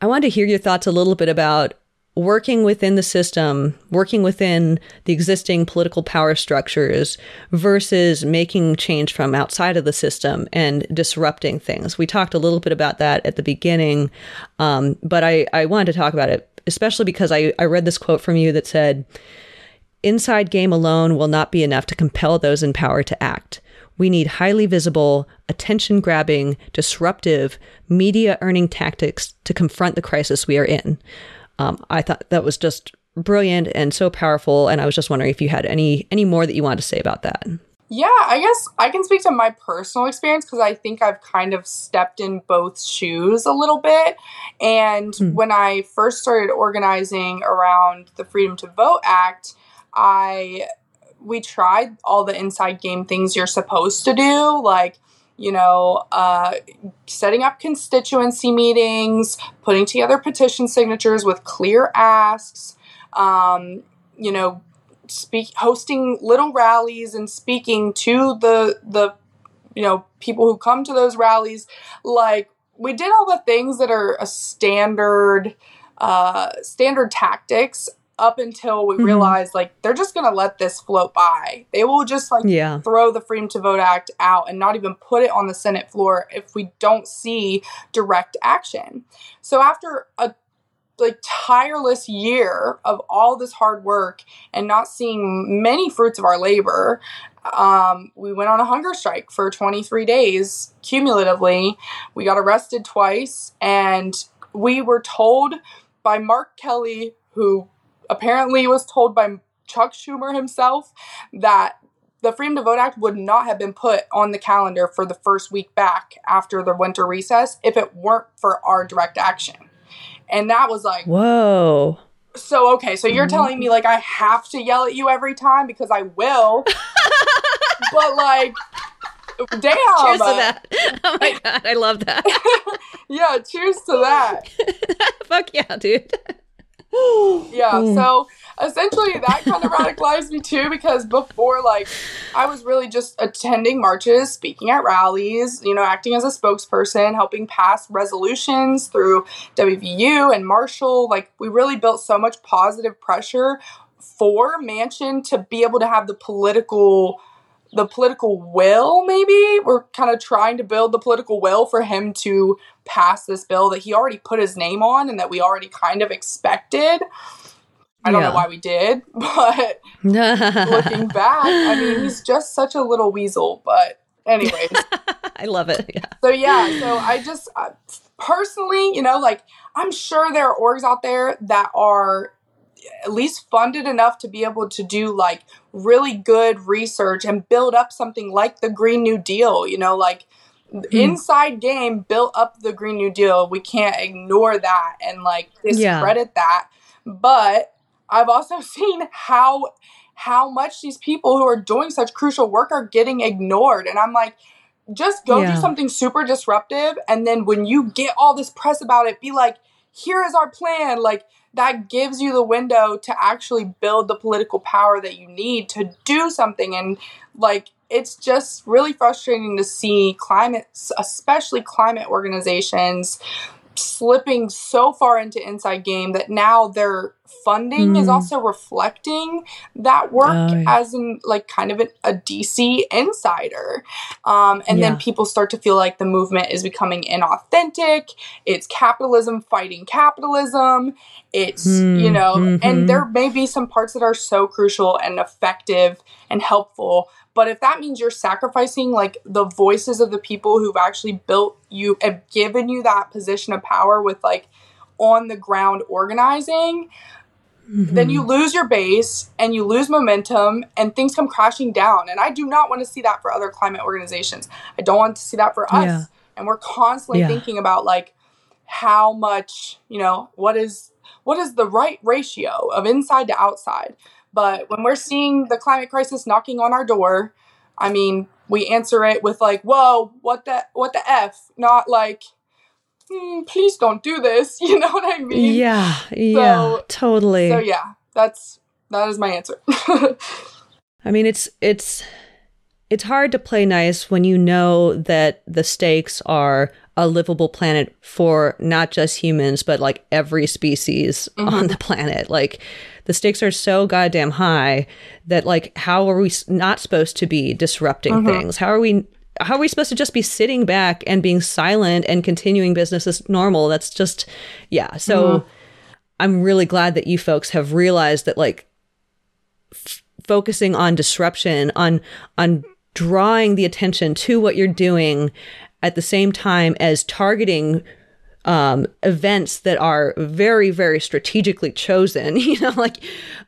I wanted to hear your thoughts a little bit about working within the system, working within the existing political power structures versus making change from outside of the system and disrupting things. We talked a little bit about that at the beginning, um, but I, I wanted to talk about it, especially because I, I read this quote from you that said, Inside game alone will not be enough to compel those in power to act. We need highly visible, attention grabbing, disruptive, media earning tactics to confront the crisis we are in. Um, I thought that was just brilliant and so powerful. And I was just wondering if you had any any more that you wanted to say about that. Yeah, I guess I can speak to my personal experience because I think I've kind of stepped in both shoes a little bit. And hmm. when I first started organizing around the Freedom to Vote Act, I we tried all the inside game things you're supposed to do, like you know, uh, setting up constituency meetings, putting together petition signatures with clear asks, um, you know, speak hosting little rallies and speaking to the the you know people who come to those rallies. Like we did all the things that are a standard uh, standard tactics up until we mm-hmm. realize like they're just gonna let this float by. They will just like yeah. throw the Freedom to Vote Act out and not even put it on the Senate floor if we don't see direct action. So after a like tireless year of all this hard work and not seeing many fruits of our labor, um, we went on a hunger strike for 23 days cumulatively. We got arrested twice, and we were told by Mark Kelly, who apparently was told by Chuck Schumer himself that the Freedom to Vote Act would not have been put on the calendar for the first week back after the winter recess if it weren't for our direct action. And that was like, whoa. So, okay, so you're telling me like I have to yell at you every time because I will. but like, damn. Cheers to that. Oh my God, I love that. yeah, cheers to that. Fuck yeah, dude yeah, mm. so essentially that kind of radicalized me too because before like I was really just attending marches, speaking at rallies, you know, acting as a spokesperson, helping pass resolutions through WVU and Marshall. Like we really built so much positive pressure for Manchin to be able to have the political the political will, maybe. We're kind of trying to build the political will for him to pass this bill that he already put his name on and that we already kind of expected. I don't yeah. know why we did, but looking back, I mean, he's just such a little weasel. But, anyways. I love it. Yeah. So, yeah, so I just uh, personally, you know, like, I'm sure there are orgs out there that are at least funded enough to be able to do like really good research and build up something like the Green New Deal, you know, like mm. inside game built up the Green New Deal. We can't ignore that and like discredit yeah. that. But I've also seen how how much these people who are doing such crucial work are getting ignored. And I'm like, just go yeah. do something super disruptive. And then when you get all this press about it, be like, here is our plan. Like, that gives you the window to actually build the political power that you need to do something. And like it's just really frustrating to see climate especially climate organizations slipping so far into inside game that now their funding mm. is also reflecting that work oh, yeah. as in like kind of an, a DC insider. Um, and yeah. then people start to feel like the movement is becoming inauthentic. It's capitalism fighting capitalism. It's, mm. you know, mm-hmm. and there may be some parts that are so crucial and effective and helpful, but if that means you're sacrificing like the voices of the people who've actually built you and given you that position of power with like on the ground organizing, mm-hmm. then you lose your base and you lose momentum and things come crashing down. And I do not want to see that for other climate organizations. I don't want to see that for us. Yeah. And we're constantly yeah. thinking about like how much, you know, what is what is the right ratio of inside to outside? But when we're seeing the climate crisis knocking on our door, I mean, we answer it with like, "Whoa, what the what the f?" Not like, mm, "Please don't do this." You know what I mean? Yeah, so, yeah, totally. So yeah, that's that is my answer. I mean, it's it's it's hard to play nice when you know that the stakes are a livable planet for not just humans, but like every species mm-hmm. on the planet. Like the stakes are so goddamn high that like how are we not supposed to be disrupting mm-hmm. things? How are we how are we supposed to just be sitting back and being silent and continuing business as normal? That's just yeah. So mm-hmm. I'm really glad that you folks have realized that like f- focusing on disruption, on on drawing the attention to what you're doing at the same time as targeting um, events that are very, very strategically chosen. You know, like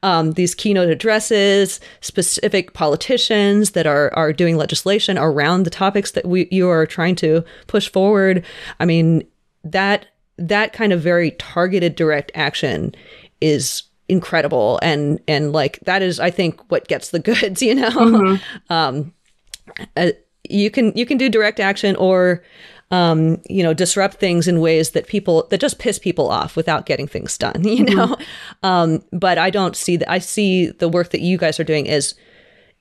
um, these keynote addresses, specific politicians that are are doing legislation around the topics that we you are trying to push forward. I mean that that kind of very targeted direct action is incredible and and like that is i think what gets the goods you know mm-hmm. um uh, you can you can do direct action or um, you know disrupt things in ways that people that just piss people off without getting things done you know mm-hmm. um, but i don't see that i see the work that you guys are doing as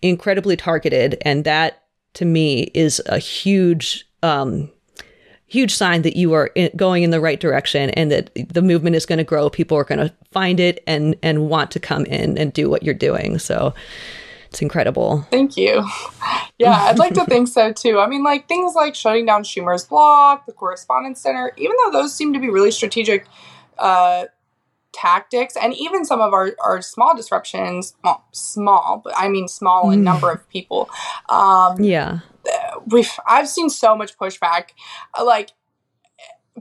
incredibly targeted and that to me is a huge um, huge sign that you are in, going in the right direction and that the movement is going to grow people are going to find it and and want to come in and do what you're doing so it's incredible thank you yeah i'd like to think so too i mean like things like shutting down schumer's block the correspondents dinner even though those seem to be really strategic uh, tactics and even some of our, our small disruptions well, small but i mean small in mm. number of people um, yeah we've I've seen so much pushback. Like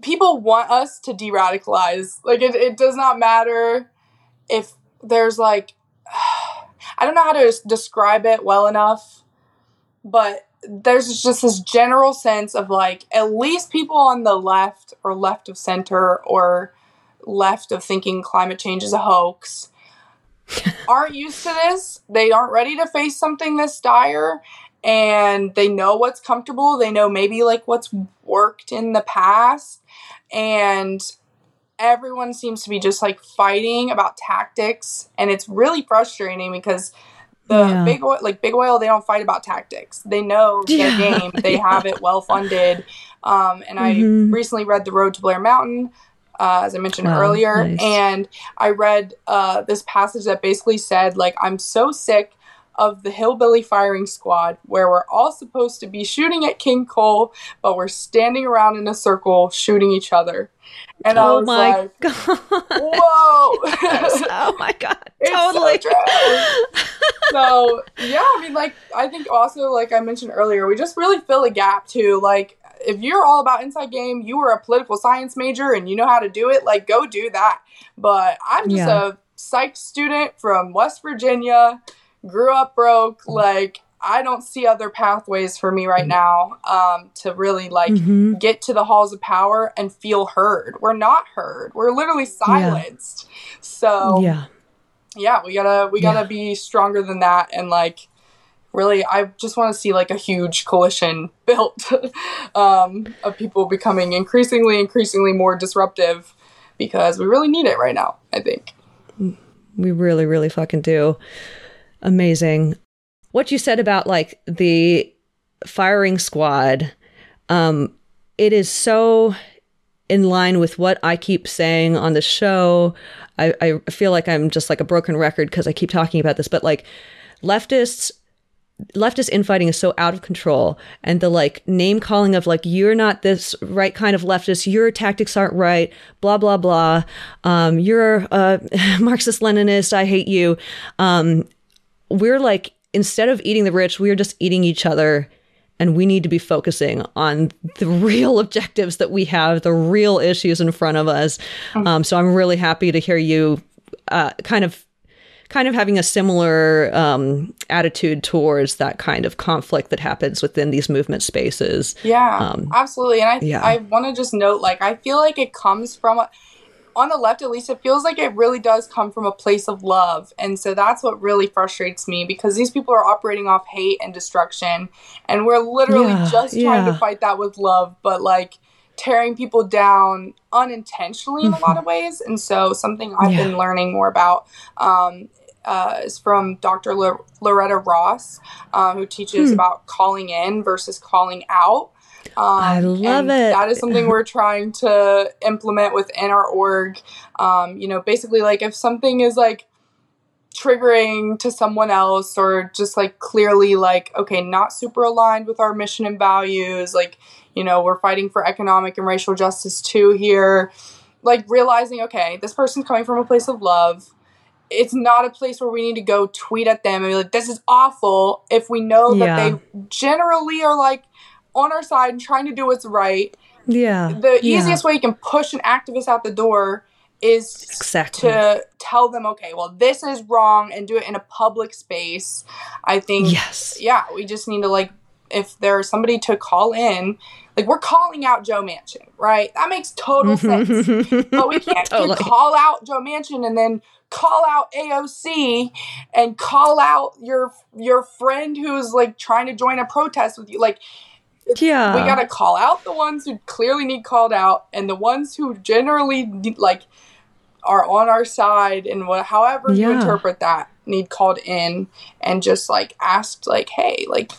people want us to de-radicalize. Like it, it does not matter if there's like I don't know how to describe it well enough, but there's just this general sense of like at least people on the left or left of center or left of thinking climate change is a hoax aren't used to this. They aren't ready to face something this dire and they know what's comfortable. They know maybe like what's worked in the past. And everyone seems to be just like fighting about tactics. And it's really frustrating because the yeah. big oil, like big oil, they don't fight about tactics. They know their yeah. game. They yeah. have it well funded. Um, and mm-hmm. I recently read The Road to Blair Mountain, uh, as I mentioned wow, earlier, nice. and I read uh, this passage that basically said, like, I'm so sick of the hillbilly firing squad where we're all supposed to be shooting at King Coal, but we're standing around in a circle shooting each other. And oh I was my like, god! Whoa! oh my god! Totally. So, so yeah, I mean, like I think also, like I mentioned earlier, we just really fill a gap too. Like if you're all about inside game, you were a political science major and you know how to do it, like go do that. But I'm just yeah. a psych student from West Virginia grew up broke like I don't see other pathways for me right now um, to really like mm-hmm. get to the halls of power and feel heard. We're not heard. We're literally silenced. Yeah. So yeah, yeah, we gotta we gotta yeah. be stronger than that and like really I just want to see like a huge coalition built um, of people becoming increasingly increasingly more disruptive because we really need it right now. I think we really really fucking do amazing. What you said about like the firing squad, um, it is so in line with what I keep saying on the show. I, I feel like I'm just like a broken record because I keep talking about this, but like leftists leftist infighting is so out of control and the like name calling of like you're not this right kind of leftist your tactics aren't right blah blah blah um, you're a marxist leninist i hate you um, we're like instead of eating the rich, we are just eating each other. And we need to be focusing on the real objectives that we have, the real issues in front of us. Mm-hmm. Um, so I'm really happy to hear you uh, kind of kind of having a similar um, attitude towards that kind of conflict that happens within these movement spaces. Yeah, um, absolutely. And I, yeah. I want to just note, like, I feel like it comes from a, on the left at least it feels like it really does come from a place of love and so that's what really frustrates me because these people are operating off hate and destruction and we're literally yeah, just trying yeah. to fight that with love but like tearing people down unintentionally in a lot of mm-hmm. ways and so something i've yeah. been learning more about um, uh, is from Dr. L- Loretta Ross, um, who teaches hmm. about calling in versus calling out. Um, I love it. That is something we're trying to implement within our org. Um, you know, basically, like if something is like triggering to someone else or just like clearly like okay not super aligned with our mission and values like you know we're fighting for economic and racial justice too here like realizing okay this person's coming from a place of love it's not a place where we need to go tweet at them and be like this is awful if we know that Yeah. they generally are like on our side and trying to do what's right Yeah. the yeah. easiest way you can push an activist out the door is Exactly. to tell them okay well this is wrong and do it in a public space i think Yes. yeah we just need to like if there's somebody to call in like we're calling out joe manchin right that makes total sense but we can't Totally. call out joe manchin and then call out aoc and call out your your friend who's like trying to join a protest with you like Yeah. we gotta call out the ones who clearly need called out and the ones who generally need, like are on our side and what however you interpret that need called in and just like asked like hey like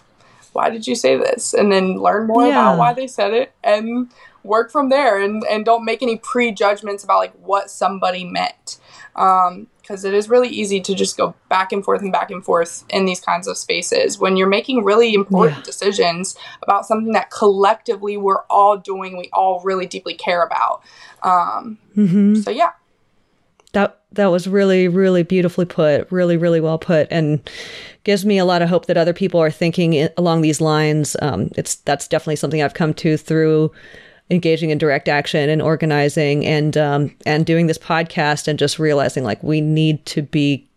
why did you say this and then learn more Yeah. about why they said it and work from there and and don't make any prejudgments about like what somebody meant um because it is really easy to just go back and forth and back and forth in these kinds of spaces when you're making really important Yeah. decisions about something that collectively we're all doing we all really deeply care about um hmm so yeah That that was really really beautifully put, really really well put, and gives me a lot of hope that other people are thinking along these lines. Um, it's that's definitely something I've come to through engaging in direct action and organizing and um, and doing this podcast and just realizing like we need to be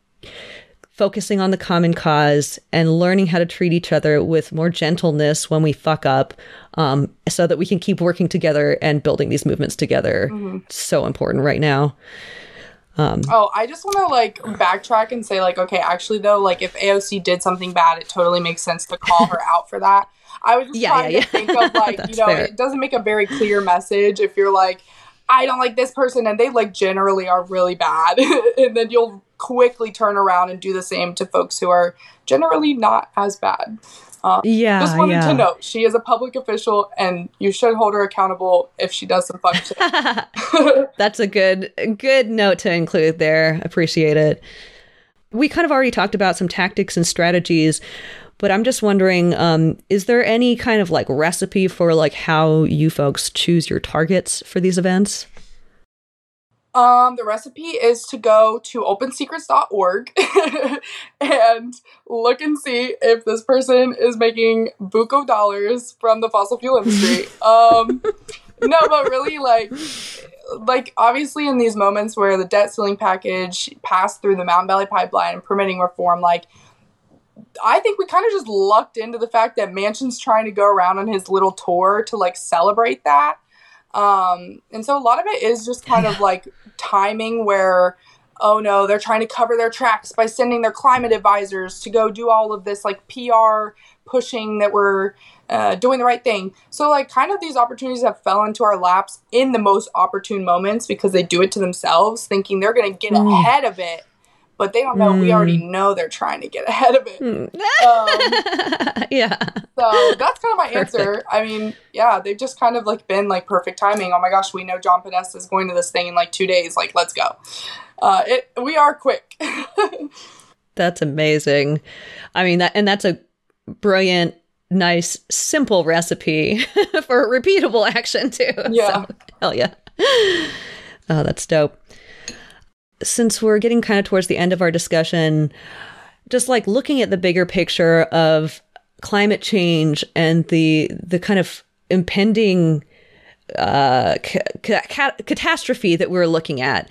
focusing on the common cause and learning how to treat each other with more gentleness when we fuck up um, so that we can keep working together and building these movements together. So important right now. Oh, I just want to like backtrack and say like, okay, actually though, like if AOC did something bad, it totally makes sense to call her out for that. I was just Yeah, trying yeah, to think of like, you know, fair. it doesn't make a very clear message if you're like, I don't like this person, and they like generally are really bad, and then you'll quickly turn around and do the same to folks who are generally not as bad. Um, yeah Just wanted yeah to note she is a public official, and you should hold her accountable if she does some fuck shit. That's a good good note to include there. Appreciate it. We kind of already talked about some tactics and strategies, but I'm just wondering, um, is there any kind of like recipe for like how you folks choose your targets for these events? Um, the recipe is to go to opensecrets.org and look and see if this person is making buco dollars from the fossil fuel industry. um, no, but really, like, like obviously in these moments where the debt ceiling package passed through the Mountain Valley Pipeline and permitting reform, like. I think we kind of just lucked into the fact that Manchin's trying to go around on his little tour to like celebrate that. Um, and so a lot of it is just kind of like timing where, oh no, they're trying to cover their tracks by sending their climate advisors to go do all of this like PR pushing that we're uh, doing the right thing. So like kind of these opportunities have fell into our laps in the most opportune moments because they do it to themselves, thinking they're going to get Mm. ahead of it. But they don't know. We Mm. already know they're trying to get ahead of it. Um, yeah. so that's kind of my Perfect. answer. I mean, yeah, they've just kind of like been like perfect timing. Oh my gosh, we know John Podesta is going to this thing in like two days. Like, let's go. Uh, it we are quick. That's amazing. I mean that and that's a brilliant, nice, simple recipe for repeatable action too. Yeah. So, hell yeah. Oh, that's dope. Since we're getting kind of towards the end of our discussion, just like looking at the bigger picture of climate change and the the kind of impending uh, ca- ca- ca- catastrophe that we're looking at.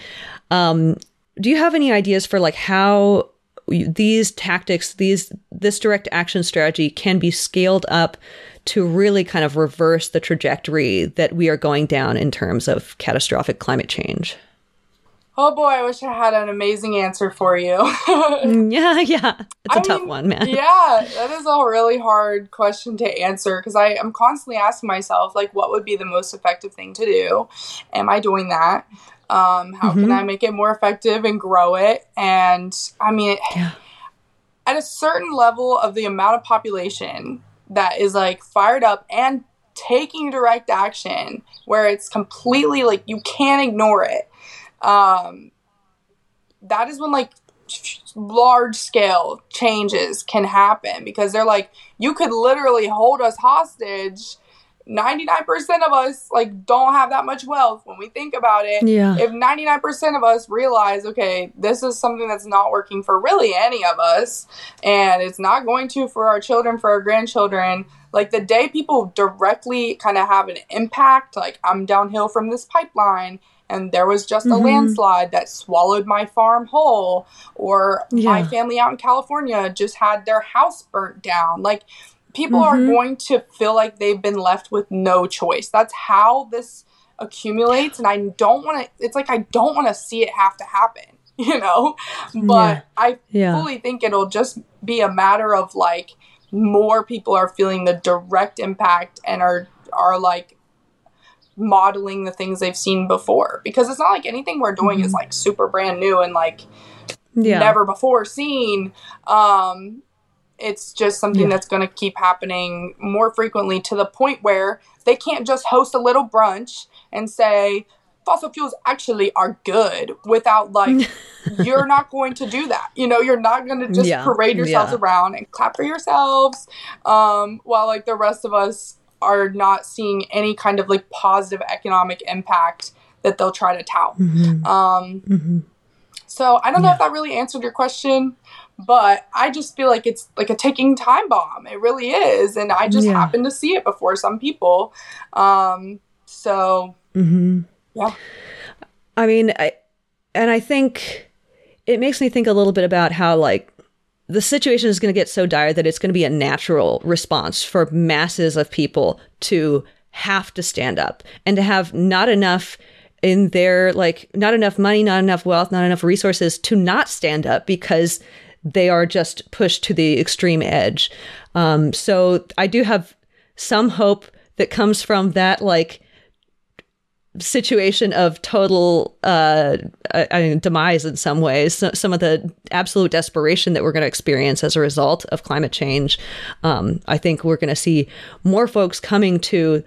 Um, do you have any ideas for like how these tactics, these this direct action strategy can be scaled up to really kind of reverse the trajectory that we are going down in terms of catastrophic climate change? Oh boy, I wish I had an amazing answer for you. Yeah, yeah, it's a I tough mean, one, man. yeah, that is a really hard question to answer because I am constantly asking myself, like, what would be the most effective thing to do? Am I doing that? Um, how can Mhm. I make it more effective and grow it? And I mean, Yeah. at a certain level of the amount of population that is like fired up and taking direct action where it's completely like you can't ignore it um, that is when like large scale changes can happen because they're like you could literally hold us hostage 99% of us like don't have that much wealth when we think about it Yeah. if 99% of us realize okay this is something that's not working for really any of us and it's not going to for our children for our grandchildren like the day people directly kind of have an impact like i'm downhill from this pipeline and there was just a Mhm. landslide that swallowed my farm whole or my family out in california just had their house burnt down like people are Mhm. going to feel like they've been left with no choice that's how this accumulates and i don't want to it's like i don't want to see it have to happen you know but Yeah. i Yeah. fully think it'll just be a matter of like more people are feeling the direct impact and are are like modeling the things they've seen before. Because it's not like anything we're doing is like super brand new and like Yeah. never before seen. Um it's just something Yeah. that's going to keep happening more frequently to the point where they can't just host a little brunch and say fossil fuels actually are good without like you're not going to do that. You know you're not going to just Yeah, parade yourselves around and clap for yourselves um while like the rest of us are not seeing any kind of like positive economic impact that they'll try to tout Mhm. um Mhm. so I don't know Yeah. if that really answered your question, but I just feel like it's like a ticking time bomb. It really is, and I just Yeah. happened to see it before some people. Um, so mm-hmm. yeah, I mean, I, and I think it makes me think a little bit about how like the situation is going to get so dire that it's going to be a natural response for masses of people to have to stand up and to have not enough in their like not enough money, not enough wealth, not enough resources to not stand up because they are just pushed to the extreme edge. Um, so I do have some hope that comes from that like situation of total uh, I mean, demise in some ways. So, some of the absolute desperation that we're going to experience as a result of climate change. Um, I think we're going to see more folks coming to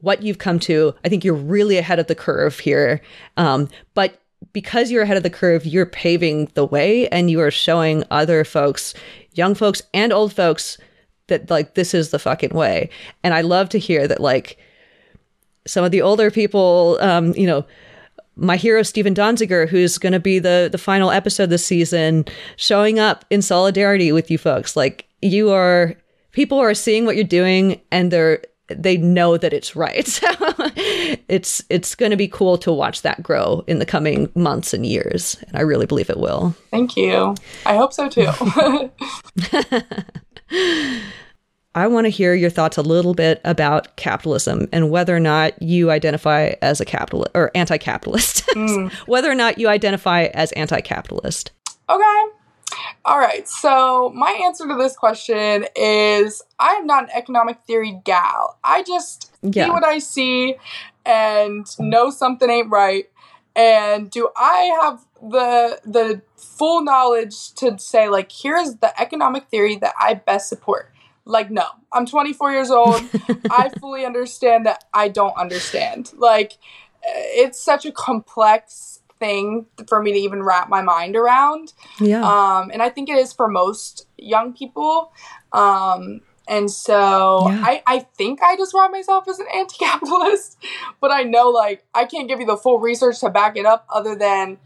what you've come to. I think you're really ahead of the curve here, um, but. Because you're ahead of the curve, you're paving the way and you are showing other folks, young folks and old folks, that like this is the fucking way. And I love to hear that like some of the older people, um, you know, my hero Stephen Donziger, who's going to be the the final episode this season, showing up in solidarity with you folks. Like you are, people are seeing what you're doing, and they're they know that it's right. it's it's going to be cool to watch that grow in the coming months and years, and I really believe it will. thank you. I hope so too. I want to hear your thoughts a little bit about capitalism and whether or not you identify as a capitalist or anti-capitalist. Hmm. whether or not you identify as anti-capitalist. okay. All right. So my answer to this question is I am not an economic theory gal. I just Yeah. see what I see and know something ain't right. And do I have the the full knowledge to say like here's the economic theory that I best support? Like no. I'm 24 years old. I fully understand that I don't understand. Like it's such a complex thing for me to even wrap my mind around. Yeah. Um, and I think it is for most young people. Um, and so Yeah. I, I think I describe myself as an anti capitalist, but I know like I can't give you the full research to back it up other than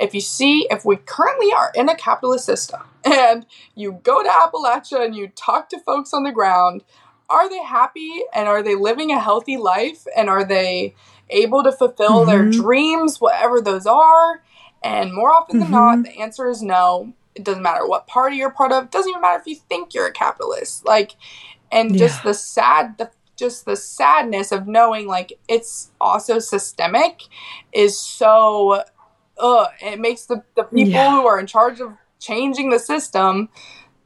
if you see if we currently are in a capitalist system and you go to Appalachia and you talk to folks on the ground, are they happy and are they living a healthy life and are they able to fulfill their Mhm. dreams, whatever those are? And more often than Mhm. not, the answer is no. It doesn't matter what party you're part of. It doesn't even matter if you think you're a capitalist. Like, and just Yeah. the sad, the just the sadness of knowing like it's also systemic is so. Ugh, it makes the the people Yeah. who are in charge of changing the system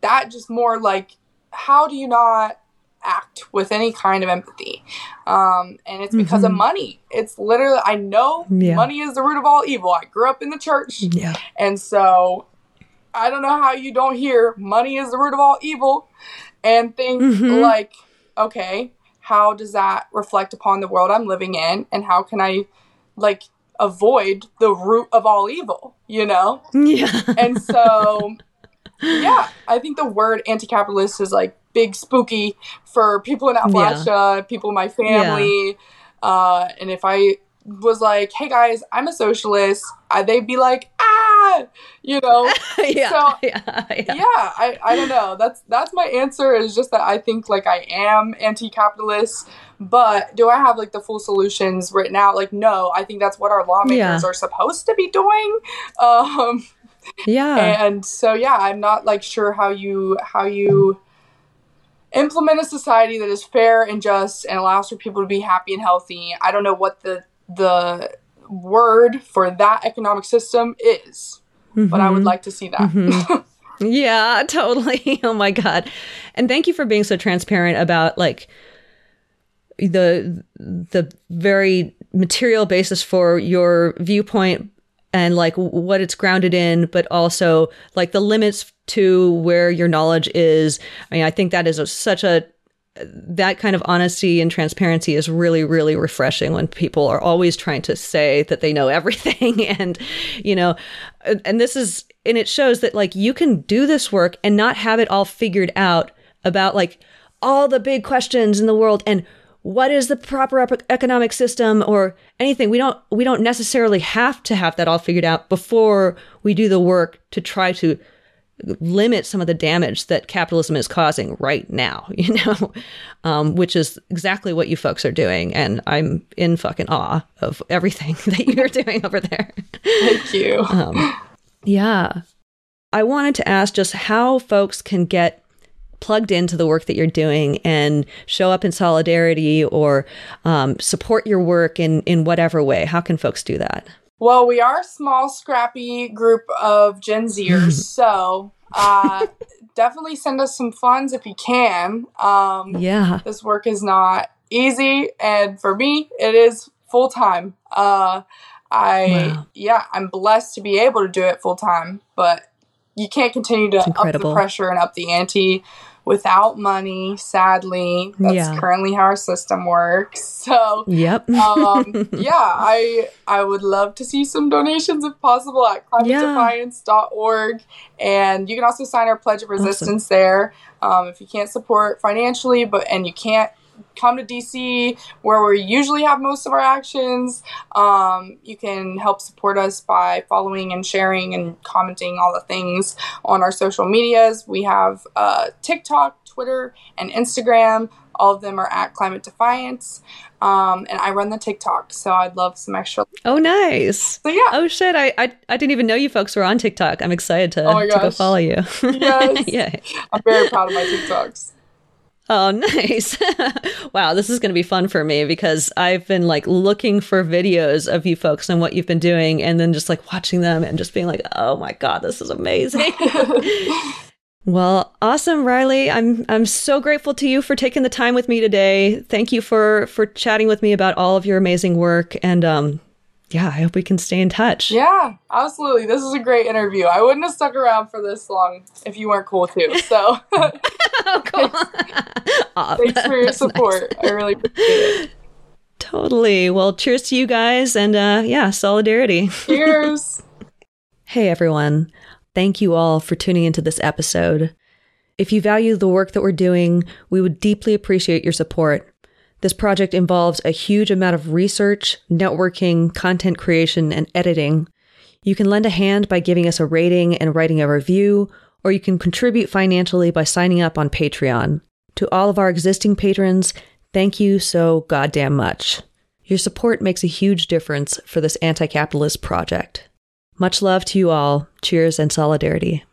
that just more like how do you not act with any kind of empathy um, and it's because of Mhm. money it's literally i know Yeah. money is the root of all evil i grew up in the church yeah. and so i don't know how you don't hear money is the root of all evil and think Mhm. like okay how does that reflect upon the world I'm living in and how can I like avoid the root of all evil, you know? Yeah. And so yeah, I think the word anti-capitalist is like big spooky for people in Appalachia, yeah. people in my family. Yeah. Uh, and if I was like, "Hey guys, I'm a socialist," I, they'd be like, "Ah," you know. yeah, so, yeah, yeah. yeah I, I don't know. That's that's my answer. Is just that I think like I am anti-capitalist, but do I have like the full solutions written out? Like, no. I think that's what our lawmakers yeah. are supposed to be doing. Um, yeah. And so yeah, I'm not like sure how you how you implement a society that is fair and just and allows for people to be happy and healthy. I don't know what the the word for that economic system is, mm-hmm. but I would mm-hmm. like to see that. Mm-hmm. yeah, totally. Oh my god. And thank you for being so transparent about like the the very material basis for your viewpoint and like what it's grounded in, but also like the limits to where your knowledge is. I mean, I think that is a, such a that kind of honesty and transparency is really really refreshing when people are always trying to say that they know everything. And you know and this is and it shows that like you can do this work and not have it all figured out about like all the big questions in the world and what is the proper economic system or anything. We don't we don't necessarily have to have that all figured out before we do the work to try to limit some of the damage that capitalism is causing right now you know um, which is exactly what you folks are doing and i'm in fucking awe of everything that you're doing over there thank you um, yeah i wanted to ask just how folks can get plugged into the work that you're doing and show up in solidarity or um, support your work in in whatever way? How can folks do that? Well, we are a small, scrappy group of Gen Zers, so uh, definitely send us some funds if you can. Um, yeah, this work is not easy, and for me, it is full time. Uh, I wow. yeah, I'm blessed to be able to do it full time, but you can't continue to up the pressure and up the ante without money. Sadly, that's yeah. currently how our system works. So, yep. um, yeah, I I would love to see some donations if possible at climatedefiance.org. And you can also sign our Pledge of Resistance awesome. there. Um, if you can't support financially, but and you can't come to DC where we usually have most of our actions. Um, you can help support us by following and sharing and commenting all the things on our social medias. We have uh, TikTok, Twitter, and Instagram. All of them are at Climate Defiance. Um, and I run the TikTok, so I'd love some extra. Oh, nice. So yeah. Oh shit! I, I I didn't even know you folks were on TikTok. I'm excited to, oh to go follow you. Yes. yeah. I'm very proud of my TikToks. Oh, nice. wow, this is going to be fun for me because I've been like looking for videos of you folks and what you've been doing and then just like watching them and just being like, "Oh my god, this is amazing." well, awesome, Rylee. I'm I'm so grateful to you for taking the time with me today. Thank you for for chatting with me about all of your amazing work and um yeah, I hope we can stay in touch. Yeah, absolutely. This is a great interview. I wouldn't have stuck around for this long if you weren't cool too. So, oh, cool. thanks, oh, thanks for your support. Nice. I really appreciate it. Totally. Well, cheers to you guys and uh, yeah, solidarity. Cheers. hey, everyone. Thank you all for tuning into this episode. If you value the work that we're doing, we would deeply appreciate your support. This project involves a huge amount of research, networking, content creation, and editing. You can lend a hand by giving us a rating and writing a review, or you can contribute financially by signing up on Patreon. To all of our existing patrons, thank you so goddamn much. Your support makes a huge difference for this anti capitalist project. Much love to you all. Cheers and solidarity.